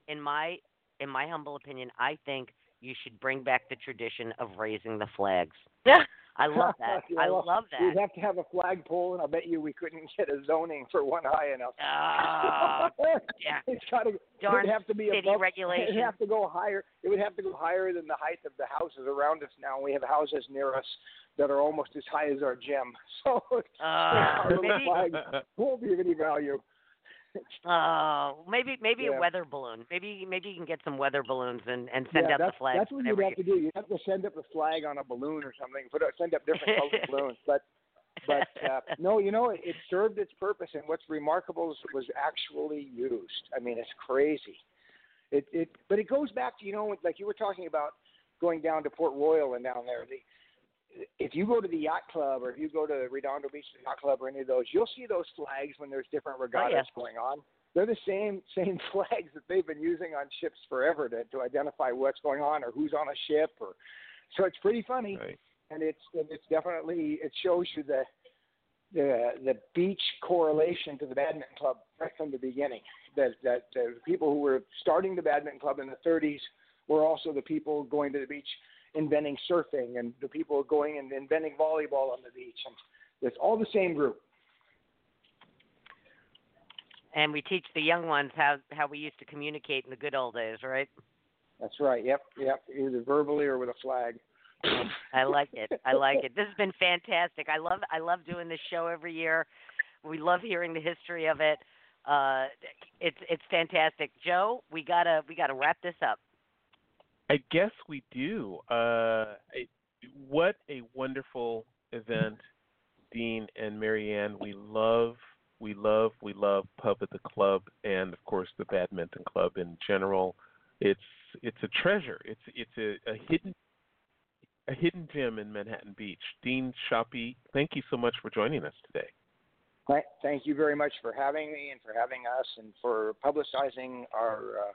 C: in my in my humble opinion, I think you should bring back the tradition of raising the flags. I love that. I love
D: We'd have to have a flagpole, and I bet you we couldn't get a zoning for one high enough.
C: Ah, yeah.
D: it's got to. It
C: darn
D: would have to be
C: city
D: above,
C: regulation.
D: It would have to go higher. It would have to go higher than the height of the houses around us now. We have houses near us that are almost as high as our gym. So
C: Uh, maybe
D: flag won't be of any value.
C: Oh, maybe maybe a weather balloon. Maybe maybe you can get some weather balloons and and send
D: yeah,
C: out
D: that's,
C: the flags.
D: That's what you'd have to do. You'd have to send up a flag on a balloon or something. Put send up different colored balloons. But but uh, no, you know, it, it served its purpose, and what's remarkable is it was actually used. I mean, it's crazy. It it but it goes back to you know like you were talking about going down to Port Royal and down there. The if you go to the yacht club or if you go to Redondo Beach Yacht Club or any of those, you'll see those flags when there's different oh, regattas going on. They're the same same flags that they've been using on ships forever to to identify what's going on or who's on a ship or so it's pretty funny
B: Right.
D: and it's and it's definitely it shows you the the the beach correlation to the badminton club right from the beginning. That that the people who were starting the badminton club in the 30s were also the people going to the beach inventing surfing and the people going and inventing volleyball on the beach and it's all the same group.
C: and we teach the young ones how how we used to communicate in the good old days, right?
D: That's right. Yep, yep. Either verbally or with a flag.
C: I like it. I like it. This has been fantastic. I love I love doing this show every year. We love hearing the history of it. Uh, it's it's fantastic. Joe, we gotta we gotta wrap this up.
B: I guess we do. Uh, I, what a wonderful event, Dean and Mary Ann. We love, we love, we love Pub at the Club, and of course the Badminton Club in general. It's it's a treasure. It's it's a, a hidden a hidden gem in Manhattan Beach. Dean Schoppe, thank you so much for joining us today.
D: Thank you very much for having me and for having us and for publicizing our uh,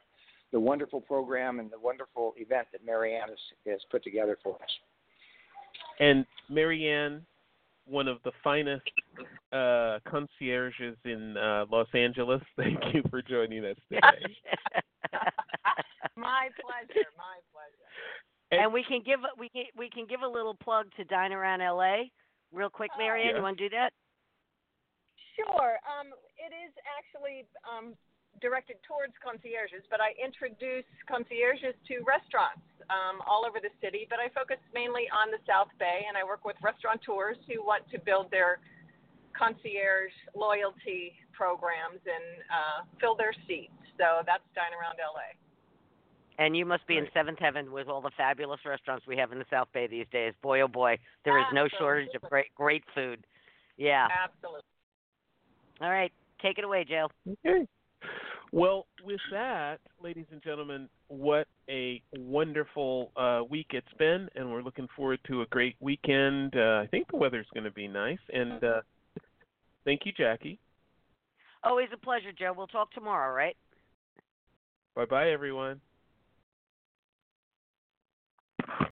D: the wonderful program and the wonderful event that Mary Ann has, has put together for us.
B: And Mary Ann, one of the finest uh, concierges in uh, Los Angeles, thank you for joining us today.
E: My pleasure. My pleasure.
C: and we can give a- we can we can give a little plug to Dine Around LA, real quick, Mary Ann.
B: Yeah.
C: You want to do that?
E: Sure. Um, it is actually um, directed towards concierges, but I introduce concierges to restaurants um, all over the city. But I focus mainly on the South Bay, and I work with restaurateurs who want to build their concierge loyalty programs and uh, fill their seats. So that's Dine Around LA.
C: And you must be in seventh heaven with all the fabulous restaurants we have in the South Bay these days. Boy, oh boy, there is no shortage of great, great food. Yeah.
E: Absolutely.
C: All right, take it away, Jill.
B: Okay. Well, with that, ladies and gentlemen, what a wonderful uh, week it's been, and we're looking forward to a great weekend. Uh, I think the weather's going to be nice, and uh, thank you, Jackie.
C: Always a pleasure, Joe. We'll talk tomorrow, right?
B: Bye bye, everyone.